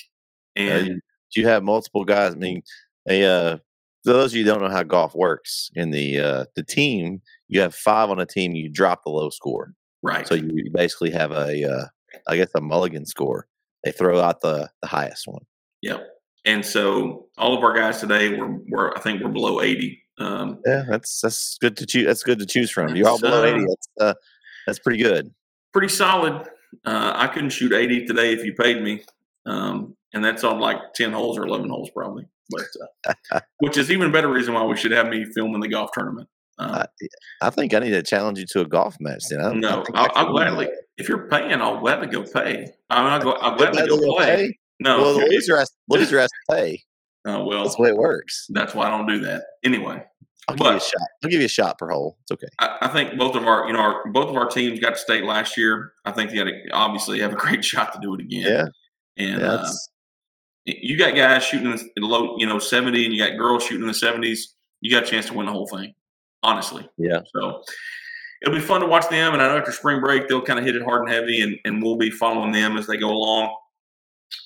Uh, And you, you have multiple guys. I mean, they, uh, for those of you who don't know how golf works in the uh, the team, you have five on a team. You drop the low score, right, so you basically have a, uh, I guess, a mulligan score. They throw out the the highest one. Yep. And so all of our guys today were, were I think we're below 80. Um, Yeah, that's that's good to choose. That's good to choose from. You're all below uh, eighty. That's uh, that's pretty good. pretty solid. Uh, I couldn't shoot 80 today if you paid me. Um, and that's on like 10 holes or 11 holes probably. But uh, which is even better reason why we should have me filming the golf tournament. Um, I, I think I need to challenge you to a golf match. Then I don't, I no, I I'll, I'll gladly. If you're paying, I'll gladly go pay. I mean, I'll, go, I'll gladly go play. pay? No, well, the loser has loser has to pay. oh, well, That's the way it works. that's why I don't do that. Anyway, I'll give you a shot. I'll give you a shot per hole. It's okay. I, I think both of our, you know, our, both of our teams got to state last year. I think they got to obviously have a great shot to do it again. Yeah, And yeah. uh, you got guys shooting in the low, you know, 70, and you got girls shooting in the 70s. You got a chance to win the whole thing, honestly. yeah. So it'll be fun to watch them. And I know after spring break, they'll kind of hit it hard and heavy, and, and we'll be following them as they go along.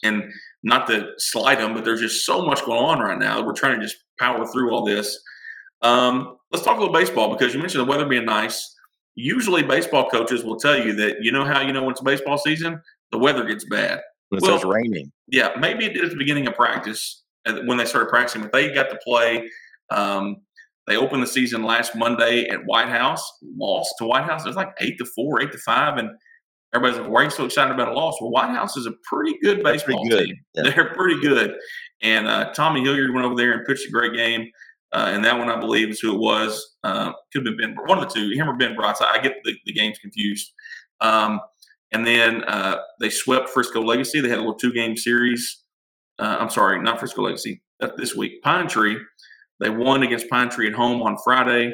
And not to slight them, but there's just so much going on right now. We're trying to just power through all this. Um, let's talk a little baseball because you mentioned the weather being nice. Usually, baseball coaches will tell you that you know how you know when it's baseball season? The weather gets bad. When it Well- starts raining, Yeah, maybe it did at the beginning of practice when they started practicing, but they got to play. Um, they opened the season last Monday at White House, lost to White House. It was like eight to four, eight to five, and everybody's like, "Why are you so excited about a loss?" Well, White House is a pretty good baseball pretty good. team. Yeah. They're pretty good, and uh, Tommy Hilliard went over there and pitched a great game. Uh, and that one, I believe, is who it was. Uh, could have been Ben, one of the two, him or Ben Bratz. I get the, the games confused. Um, And then uh, they swept Frisco Legacy. They had a little two game series. Uh, I'm sorry, not Frisco Legacy. this week, Pine Tree. They won against Pine Tree at home on Friday.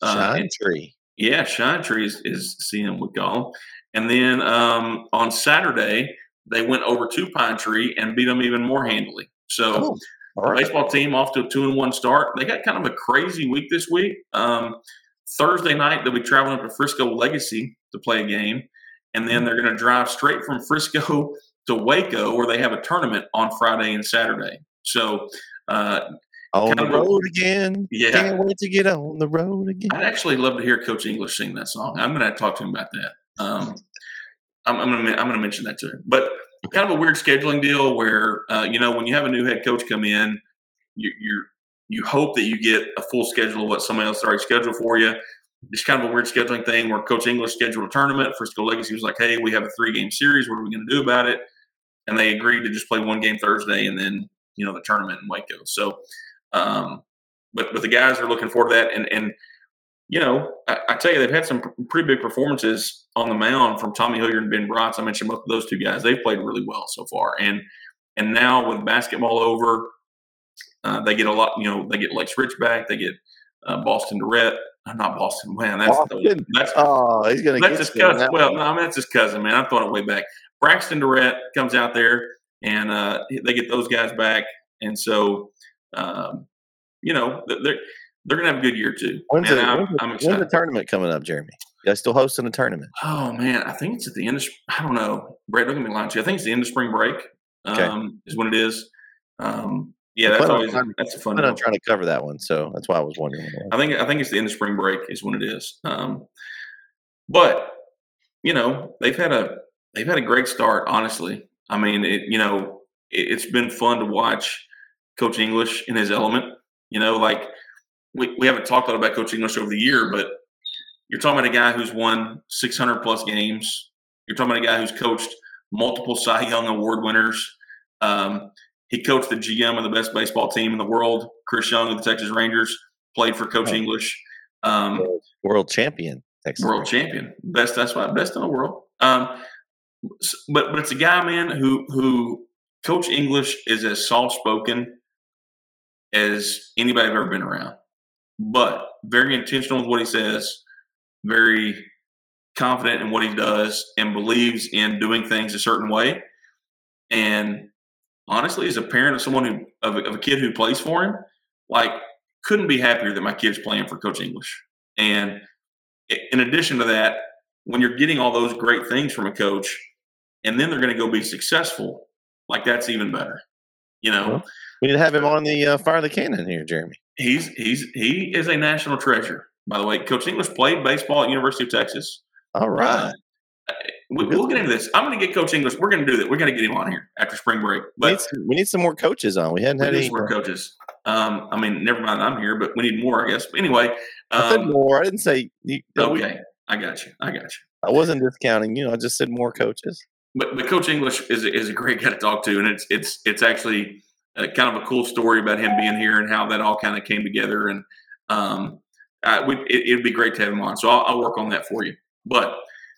Uh, Shine Tree. Yeah, Shine Tree is, is CM with call And then um, on Saturday, they went over to Pine Tree and beat them even more handily. So, oh, right. baseball team off to a two and one start. They got kind of a crazy week this week. Um, Thursday night, they'll be traveling up to Frisco Legacy to play a game, and then they're going to drive straight from Frisco to Waco, where they have a tournament on Friday and Saturday. So, uh, on the road again. Yeah. Can't wait to get on the road again. I'd actually love to hear Coach English sing that song. I'm going to talk to him about that. Um, I'm, I'm going to I'm to mention that to him. But kind of a weird scheduling deal where uh, you know when you have a new head coach come in, you, you're you hope that you get a full schedule of what somebody else already scheduled for you. It's kind of a weird scheduling thing where Coach English scheduled a tournament. Frisco Legacy was like, "Hey, we have a three game series. What are we going to do about it?" And they agreed to just play one game Thursday and then you know the tournament in Waco. So um, but but the guys are looking forward to that, and and you know I, I, tell you they've had some pretty big performances on the mound from Tommy Hilliard and Ben Bratz. I mentioned both of those two guys; they've played really well so far, and and now with basketball over, uh, they get a lot. You know, they get Lex Rich back, they get uh, Boston Durrett. I'm not Boston. Man, that's Boston. that's oh, he's gonna that's his cousin. Well, no, I mean, that's his cousin, man. I thought it way back. Braxton Durrett comes out there, and uh, they get those guys back, and so um, you know, they're they're gonna have a good year too. When's, the, I'm, when's, I'm when's, the, tournament coming up, Jeremy? You guys still hosting a tournament? Oh man, I think it's at the end of I don't know. Brett, don't get me lying to you. I think it's the end of spring break. Okay. Um, is when it is. Um, yeah, that's always that's a fun. I'm trying to cover that one, so that's why I was wondering. I think I think it's the end of spring break is when it is. Um, but you know they've had a they've had a great start. Honestly, I mean, it, you know, it, it's been fun to watch Coach English in his element. You know, like we, we haven't talked a lot about Coach English over the year, but you're talking about a guy who's won 600 plus games. You're talking about a guy who's coached multiple Cy Young Award winners. Um, he coached the GM of the best baseball team in the world, Chris Young of the Texas Rangers, played for Coach oh. English. Um, world champion. Texas world Rangers. champion. Best, that's why, best in the world. Um, but, but it's a guy, man, who, who Coach English is as soft spoken as anybody I've ever been around, but very intentional with what he says, very confident in what he does, and believes in doing things a certain way. And honestly, as a parent of someone who of a, of a kid who plays for him, like couldn't be happier that my kid's playing for Coach English. And in addition to that, when you're getting all those great things from a coach, and then they're going to go be successful, like that's even better. You know, we need to have him on the uh, fire the cannon here, Jeremy. He's he's he is a national treasure. By the way, Coach English played baseball at University of Texas. All right. Uh, we, will get into this. I'm going to get Coach English. We're going to do that. We're going to get him on here after spring break. But we need some, we need some more coaches on. We hadn't had any more coaches. Um, I mean, never mind. I'm here, but we need more, I guess. But anyway, um, I said um, more. I didn't say. You, okay, we, I got you. I got you. I wasn't discounting you. I just said more coaches. But but Coach English is is a great guy to talk to, and it's it's it's actually uh, kind of a cool story about him being here and how that all kind of came together. And um, We, it, would be great to have him on. So I'll, I'll, work on that for you. But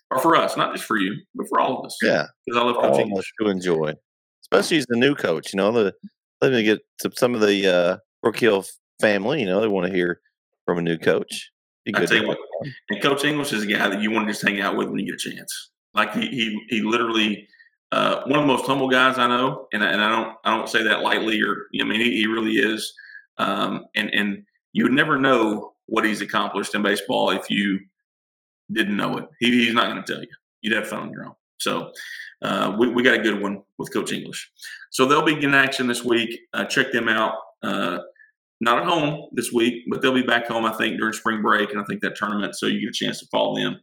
or for us, not just for you, but for all of us. Yeah, because I love coaching. All to enjoy, especially as the new coach. You know, the let me get to some of the uh, Brook Hill family. You know, they want to hear from a new coach. I tell you what, and Coach English is a guy that you want to just hang out with when you get a chance. Like he he, he literally uh, one of the most humble guys I know, and, and I don't I don't say that lightly. Or I mean, he, he really is. Um, and and you would never know what he's accomplished in baseball if you didn't know it. He, he's not going to tell you. You'd have fun on your own. So uh, we, we got a good one with Coach English. So they'll be in action this week. Uh, check them out. Uh, not at home this week, but they'll be back home, I think, during spring break, and I think that tournament. So you get a chance to follow them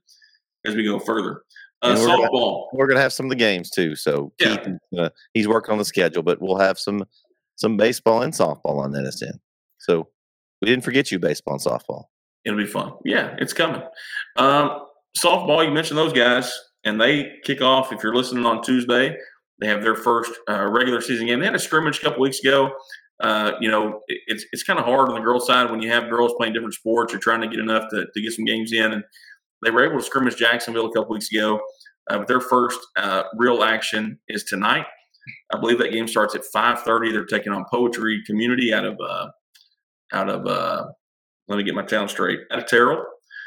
as we go further. Uh, we're softball. Gonna, we're gonna have some of the games too. So yeah. Keith, uh, he's working on the schedule, but we'll have some some baseball and softball on NSN. So we didn't forget you, baseball and softball. It'll be fun. Yeah, it's coming. Um, softball, you mentioned those guys, and they kick off. If you're listening on Tuesday, they have their first uh, regular season game. They had a scrimmage a couple weeks ago. Uh, you know, it, it's it's kind of hard on the girls' side when you have girls playing different sports. You're trying to get enough to, to get some games in, and they were able to scrimmage Jacksonville a couple weeks ago. Uh, but their first uh, real action is tonight. I believe that game starts at 5:30. They're taking on Poetry Community out of uh, out of uh, let me get my town straight out of Terrell,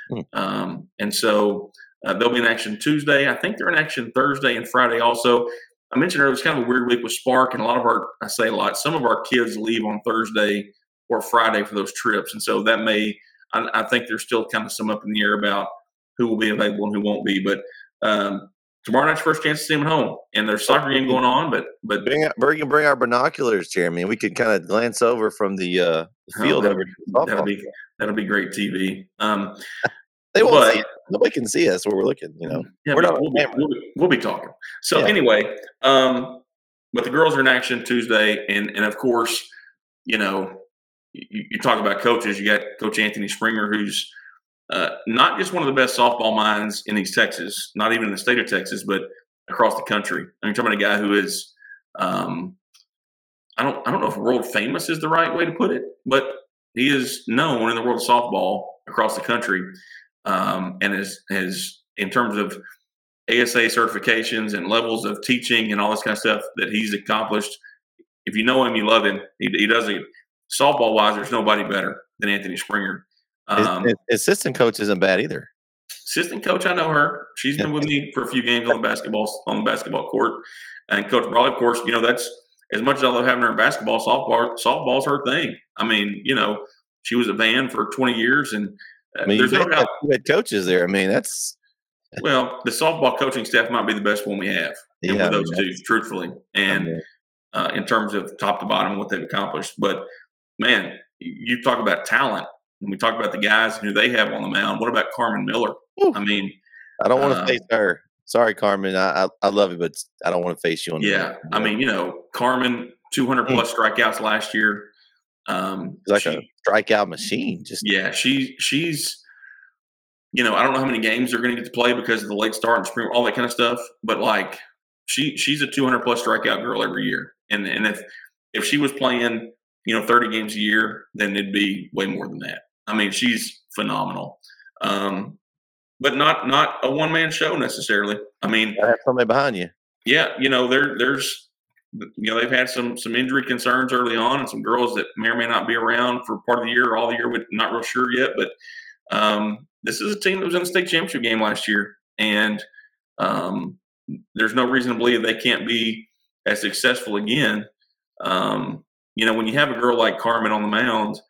hmm. um, and so uh, they'll be in action Tuesday. I think they're in action Thursday and Friday also. I mentioned earlier it was kind of a weird week with Spark, and a lot of our I say a lot. Some of our kids leave on Thursday or Friday for those trips, and so that may I, I think there's still kind of some up in the air about who will be available and who won't be. But um, tomorrow night's first chance to see them at home, and there's soccer game going on. But but bring bring bring our binoculars, Jeremy. We could kind of glance over from the uh, field oh, over. That'll be that'll be great TV. Um, they won't but, see it. Nobody can see us where we're looking. You know, yeah, we're not we'll, be, we'll, be, we'll, be, talking. So yeah. anyway, um, but the girls are in action Tuesday, and and of course, you know, you, you talk about coaches. You got Coach Anthony Springer, who's uh, not just one of the best softball minds in East Texas, not even in the state of Texas, but across the country. I mean, talking about a guy who is, um, I don't, I don't know if world famous is the right way to put it, but he is known in the world of softball across the country, um, and is has in terms of ASA certifications and levels of teaching and all this kind of stuff that he's accomplished. If you know him, you love him. He, he does it softball wise. There's nobody better than Anthony Springer. Um, his, his assistant coach isn't bad either. Assistant coach, I know her. She's been with me for a few games on the basketball on the basketball court. And Coach Brawley, of course, you know that's as much as I love having her in basketball. Softball, softball's her thing. I mean, you know, she was a van for 20 years, and uh, I mean, there's no doubt. Had coaches there. I mean, that's well, the softball coaching staff might be the best one we have. Yeah, those I mean, two, truthfully, and uh, in terms of top to bottom, what they've accomplished. But man, you talk about talent. When we talk about the guys who they have on the mound, what about Carmen Miller? I mean, I don't want to uh, face her. Sorry, Carmen. I, I, I love you, but I don't want to face you on. The Yeah, I mean, you know, Carmen, two hundred mm. plus strikeouts last year. Um, it's like she, a strikeout machine. Just yeah, she she's. You know, I don't know how many games they're going to get to play because of the late start and spring, all that kind of stuff. But like, she she's a 200 plus strikeout girl every year, and and if if she was playing you know 30 games a year, then it'd be way more than that. I mean, she's phenomenal. Um, but not not a one man show necessarily. I mean, I have somebody behind you. Yeah, you know, there there's you know they've had some some injury concerns early on, and some girls that may or may not be around for part of the year or all the year. We're not real sure yet, but um, this is a team that was in the state championship game last year, and um, there's no reason to believe they can't be as successful again. Um, you know, when you have a girl like Carmen on the mound,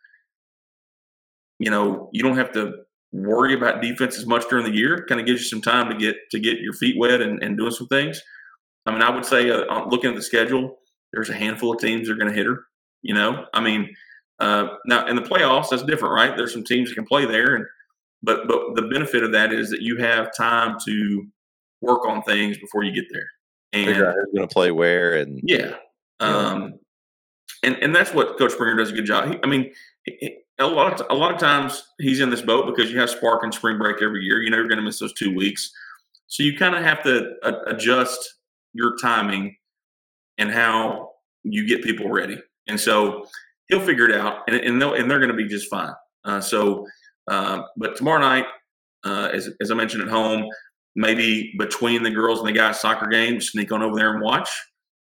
you know, you don't have to worry about defense as much during the year. Kind of gives you some time to get to get your feet wet and, and doing some things. I mean, I would say, uh, looking at the schedule, there's a handful of teams that are going to hit her. You know, I mean, uh, now in the playoffs, that's different, right? There's some teams that can play there, and but but the benefit of that is that you have time to work on things before you get there. And figure out who's going to play where, and yeah, um, and and that's what Coach Springer does a good job. He, I mean, he, a lot of a lot of times he's in this boat because you have Spark and spring break every year. You know you're going to miss those two weeks, so you kind of have to uh, adjust your timing and how you get people ready. And so he'll figure it out, and and, and they're going to be just fine. Uh, so, uh, but tomorrow night, uh, as as I mentioned at home, maybe between the girls and the guys' soccer game, sneak on over there and watch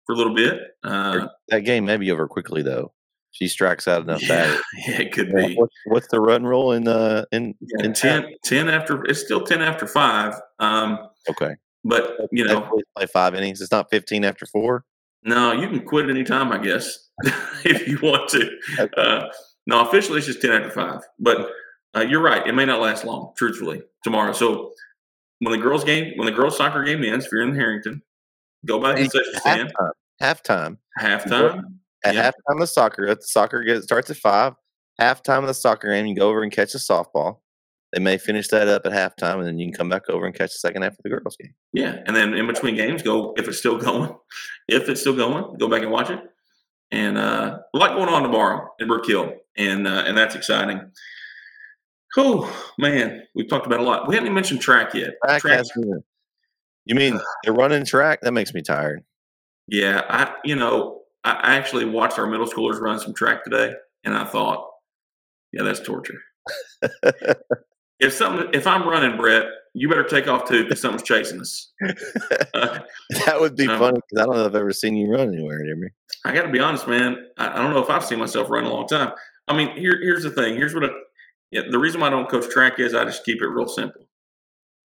for a little bit. Uh, that game may be over quickly though she strikes out enough yeah, Yeah, it could be. What's, what's, the run rule in uh in, yeah, in 10, 10 after it's still 10 after 5. Um okay. But, you know, play 5 innings. It's not 15 after 4. No, you can quit any time, I guess, if you want to. Okay. Uh, no, officially it's just 10 after 5. But uh, you're right. It may not last long, truthfully, tomorrow. So when the girls game, when the girls soccer game ends, if you're in Harrington, go by the concession stand. Halftime. Halftime. At yeah. halftime of the soccer, the soccer gets, starts at five. Halftime of the soccer game, you go over and catch a softball. They may finish that up at halftime, and then you can come back over and catch the second half of the girls' game. Yeah, and then in between games, go if it's still going. If it's still going, go back and watch it. And uh, a lot going on tomorrow in Brook Hill, and uh, and that's exciting. Oh man, we've talked about a lot. We haven't even mentioned track yet. Track, track. you mean they're running track? That makes me tired. Yeah, I you know I actually watched our middle schoolers run some track today, and I thought, yeah, that's torture. if something, if I'm running, Brett, you better take off too because something's chasing us. Uh, that would be um, funny because I don't know if I've ever seen you run anywhere, Jeremy. I got to be honest, man. I, I don't know if I've seen myself run a long time. I mean, here, here's the thing. Here's what I, yeah, the reason why I don't coach track is I just keep it real simple.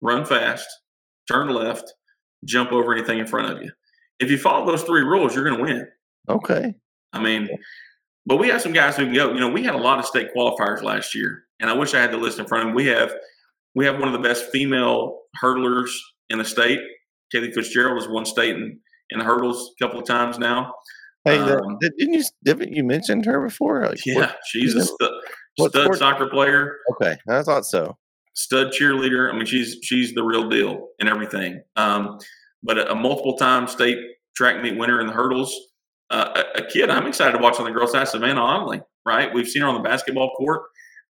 Run fast, turn left, jump over anything in front of you. If you follow those three rules, you're going to win. Okay. I mean, but we have some guys who can go. You know, we had a lot of state qualifiers last year, and I wish I had the list in front of me. We have we have one of the best female hurdlers in the state. Kaylee Fitzgerald has won state in, in hurdles a couple of times now. Hey, that- Um, didn't you didn't you mentioned her before? Like, Yeah, what- she's a what- stud, what stud soccer player, okay, I thought so. stud cheerleader. I mean, she's she's the real deal and everything. Um, but a, a multiple time state track meet winner in the hurdles. Uh, a, a kid I'm excited to watch on the girls' side, Savannah Onley. Right, we've seen her on the basketball court.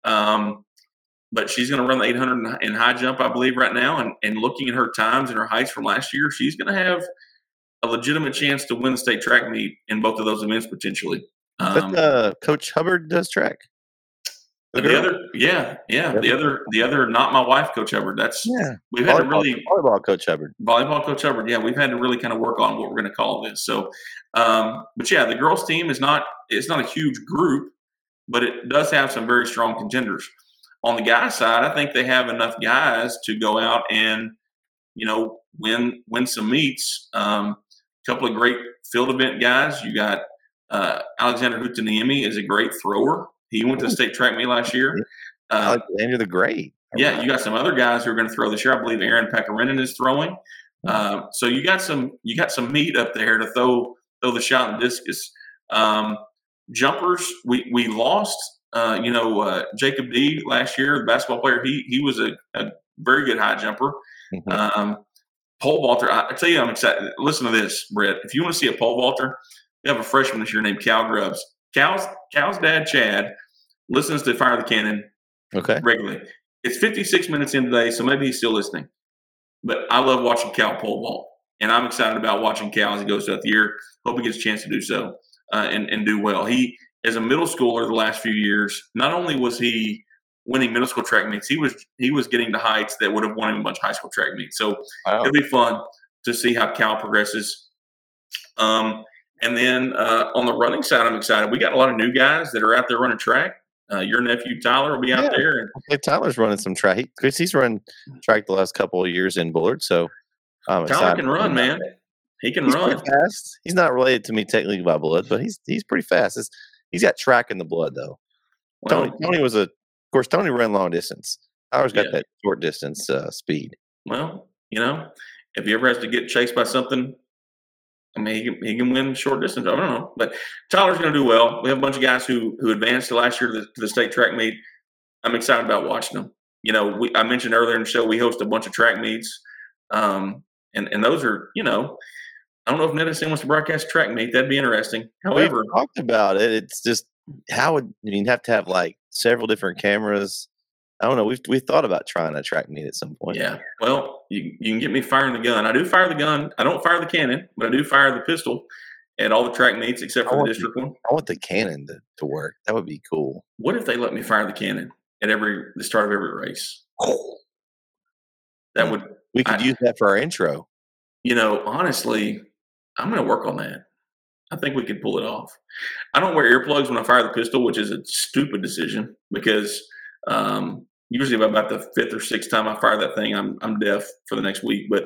Um, but she's going to run the 800 in high jump, I believe, right now. And, and looking at her times and her heights from last year, she's going to have a legitimate chance to win the state track meet in both of those events potentially. Um, But uh, Coach Hubbard does track. the girl? other, yeah, yeah, the other, the other, not my wife, Coach Hubbard. That's yeah, we've had to really volleyball Coach Hubbard. volleyball coach Hubbard. Yeah, we've had to really kind of work on what we're going to call this. So, um, but yeah, the girls team is not it's not a huge group, but it does have some very strong contenders. On the guys side, I think they have enough guys to go out and you know win win some meets. Um, a couple of great field event guys. You got uh, Alexander Hutaniemi is a great thrower. He went to the state track meet last year. Uh, Alexander the Great. yeah, you got some other guys who are going to throw this year. I believe Aaron Pekarinen is throwing. Um, so you got some you got some meat up there to throw throw the shot and discus. Um, jumpers, we we lost. Uh, you know, uh, Jacob D last year, the basketball player. He he was a, a very good high jumper. Mhm. Um, pole vaulter. I, I tell you, I'm excited. Listen to this, Brett. If you want to see a pole vaulter, we have a freshman this year named Cal Grubbs. Cal's Cal's dad, Chad, listens to Fire the Cannon Okay. regularly. It's 56 minutes in today, so maybe he's still listening. But I love watching Cal pole vault, and I'm excited about watching Cal as he goes throughout the year. Hope he gets a chance to do so uh, and and do well. He, as a middle schooler, the last few years, not only was he winning middle school track meets, he was he was getting to heights that would have won him a bunch of high school track meets. So Wow. it'll be fun to see how Cal progresses. Um, and then uh, on the running side, I'm excited. We got a lot of new guys that are out there running track. Uh, your nephew Tyler will be out Yeah. there, and Hey, Tyler's running some track. He, he's run track the last couple of years in Bullard, so I'm Tyler can run, man. He can He's run. fast. He's not related to me technically by blood, but he's he's pretty fast. It's, he's got track in the blood though. Well, Tony Tony was a, of course, Tony ran long distance. Tyler's got Yeah. that short distance uh, speed. well, you know, if he ever has to get chased by something, I mean, he can, he can win short distance. I don't know, but Tyler's going to do well. We have a bunch of guys who who advanced to last year to the, to the state track meet. I'm excited about watching them. You know, we, I mentioned earlier in the show we host a bunch of track meets, um, and and those are you know, I don't know if NetSN wants to broadcast track meet. That'd be interesting. However, We've talked about it. It's just how would you'd have to have like several different cameras. I don't know. We've we thought about trying a track meet at some point. Yeah. Well, you, you can get me firing the gun. I do fire the gun. I don't fire the cannon, but I do fire the pistol at all the track meets except for the district one. I want the cannon to, to work. That would be cool. What if they let me fire the cannon at every the start of every race? That would, We could I- use that for our intro. you know, honestly, I'm going to work on that. I think we could pull it off. I don't wear earplugs when I fire the pistol, which is a stupid decision because um, usually about the fifth or sixth time I fire that thing, I'm I'm deaf for the next week. But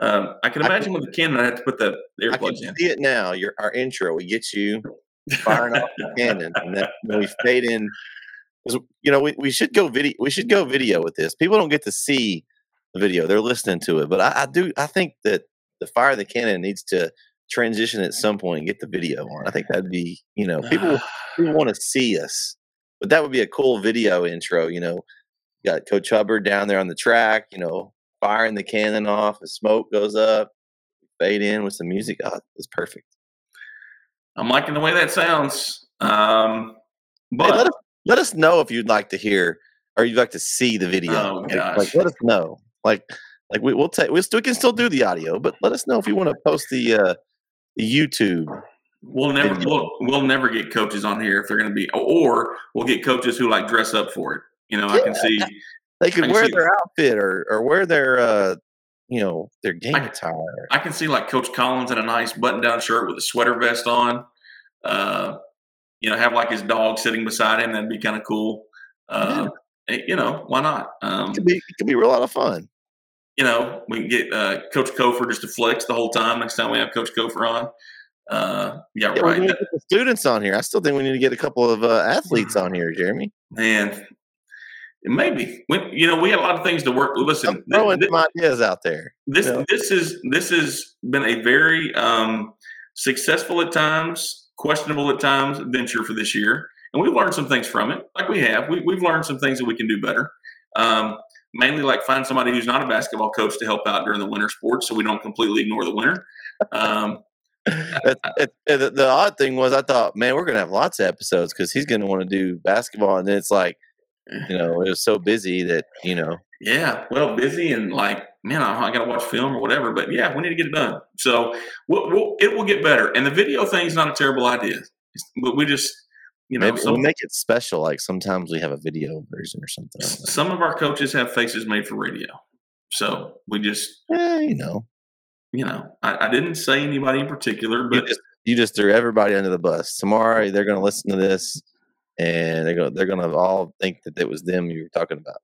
um, I can I imagine with the cannon, I have to put the can earplugs in. see it now. Your our intro. We get you firing off the cannon, and then we fade in. You know, we, we should go video. We should go video with this. People don't get to see video; they're listening to it. But I, I do. I think that the fire of the cannon needs to transition at some point and get the video on. I think that'd be. You know, people people want to see us, but that would be a cool video intro. You know, you got Coach Hubbard down there on the track. You know, firing the cannon off, the smoke goes up, fade in with some music. Oh, it's perfect. I'm liking the way that sounds. Um, Hey, but let us let us know if you'd like to hear or you'd like to see the video. Oh, Like- Like, let us know. Like like we, we'll take we still we can still do the audio, but let us know if you want to post the uh the YouTube. we'll never video. we'll, we'll never get coaches on here if they're going to be, or we'll get coaches who like dress up for it. You know, I can see They could wear their outfit or or wear their uh, you know their game I, attire. I can see like Coach Collins in a nice button-down shirt with a sweater vest on. Uh, you know, have like his dog sitting beside him. That'd be kind of cool. Uh, yeah. You know, why not? Um, it could be it could be a real lot of fun. You know, we can get uh, Coach Kofor just to flex the whole time. Next time we have Coach Kofor on. Uh, yeah, yeah right. That, the students on here. I still think we need to get a couple of uh, athletes on here, Jeremy. Man, maybe when you know we have a lot of things to work. Listen, I'm throwing this, some ideas out there. This you know? this is this has been a very um, successful at times, questionable at times venture for this year, and we've learned some things from it. Like we have, we, we've learned some things that we can do better. Um, mainly, like find somebody who's not a basketball coach to help out during the winter sports, so we don't completely ignore the winter. Um, it, it, it, the odd thing was, I thought, man, we're gonna have lots of episodes because he's gonna want to do basketball, and then it's like, you know, it was so busy that you know. Yeah, well, busy and like, man, I, I got to watch film or whatever. But yeah, we need to get it done. So we'll, we'll, it will get better. And the video thing is not a terrible idea. But we just, you know, Maybe some, we'll make it special. Like sometimes we have a video version or something. Some of our coaches have faces made for radio. So we just, yeah, you know, you know, I, I didn't say anybody in particular, but you just, you just threw everybody under the bus. Tomorrow they're going to listen to this, and they're going they're going to all think that it was them you were talking about.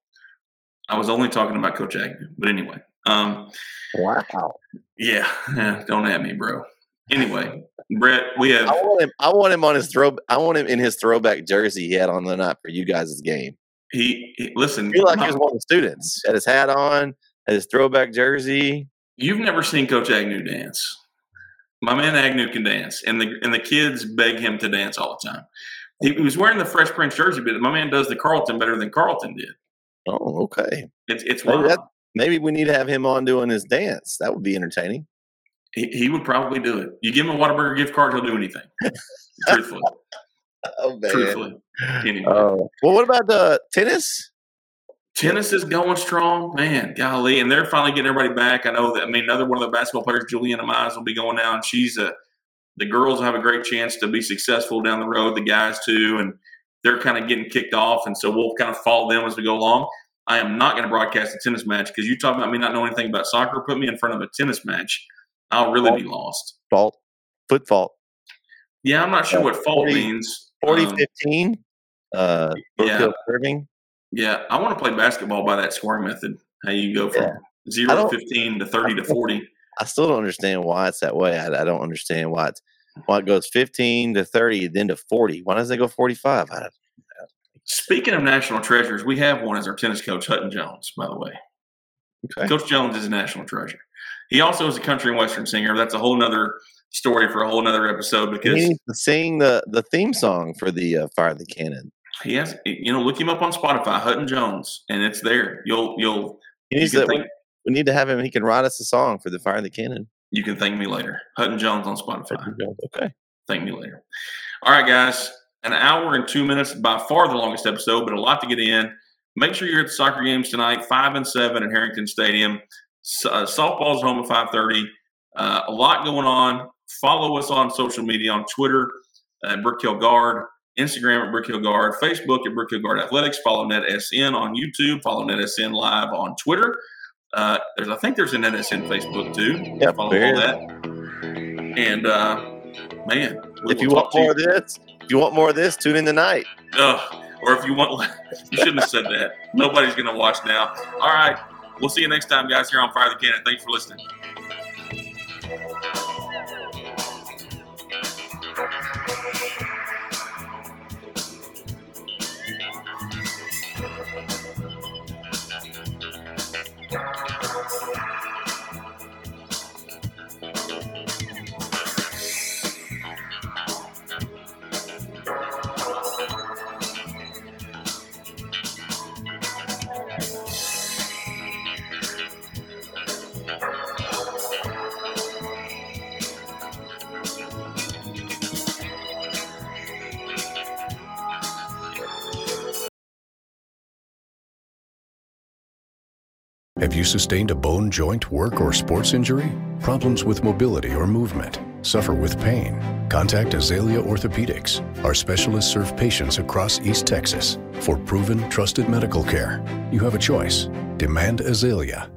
I was only talking about Coach Agnew, but anyway. Um, wow. Yeah, don't at me, bro. Anyway, Brett, we have. I want him. I want him on his throw. I want him in his throwback jersey he had on the night for you guys' game. He, he listen. He like he was one of the students. Had his hat on, had his throwback jersey. You've never seen Coach Agnew dance. My man Agnew can dance, and the and the kids beg him to dance all the time. He, he was wearing the Fresh Prince jersey, but my man does the Carlton better than Carlton did. Oh, okay. It's it's maybe, that, maybe we need to have him on doing his dance. That would be entertaining. He, he would probably do it. You give him a Whataburger gift card, he'll do anything. truthfully. Oh man. Truthfully. Anyway. Oh. Well, what about the tennis? Tennis is going strong, man. Golly, and they're finally getting everybody back. I know that. I mean, another one of the basketball players, Juliana Mize, will be going now, and she's a. The girls have a great chance to be successful down the road. The guys too, and they're kind of getting kicked off, and so we'll kind of follow them as we go along. I am not going to broadcast a tennis match because you talk about me not knowing anything about soccer. Put me in front of a tennis match, I'll really fault. be lost. Fault, foot fault. Yeah, I'm not sure uh, what fault 40, means. 40 um, 15, uh, yeah. serving. Yeah, I want to play basketball by that scoring method. How you go from yeah. zero to fifteen to thirty to forty. I still don't understand why it's that way. I, I, don't understand why it's why it goes fifteen to thirty, then to forty. Why does it go forty five? Speaking of national treasures, we have one as our tennis coach, Hutton Jones. By the way, okay. Coach Jones is a national treasure. He also is a country and western singer. That's a whole nother story for a whole nother episode because he sing the the theme song for the uh, Fire the Cannon. He has, you know, look him up on Spotify, Hutton Jones, and it's there. You'll, you'll. He needs you thank, we need to have him. He can write us a song for the Fire the Cannon. You can thank me later. Hutton Jones on Spotify. Okay. Thank me later. All right, guys. An hour and two minutes, by far the longest episode, but a lot to get in. Make sure you're at the soccer games tonight, five and seven at Harrington Stadium. Uh, softball's home at five thirty. Uh, a lot going on. Follow us on social media on Twitter at Brook Hill Guard. Instagram at Brook Hill Guard, Facebook at Brook Hill Guard Athletics. Follow NetSN on YouTube. Follow NetSN Live on Twitter. Uh, there's, I think there's an NetSN Facebook too. Yep, follow all that. And uh, man, if you want more you. of this, if you want more of this, tune in tonight. Uh, or if you want, you shouldn't have said that. Nobody's going to watch now. All right, we'll see you next time, guys. Here on Fire the Cannon. Thanks for listening. Have you sustained a bone, joint, work, or sports injury? Problems with mobility or movement? Suffer with pain? Contact Azalea Orthopedics. Our specialists serve patients across East Texas. For proven, trusted medical care, you have a choice. Demand Azalea.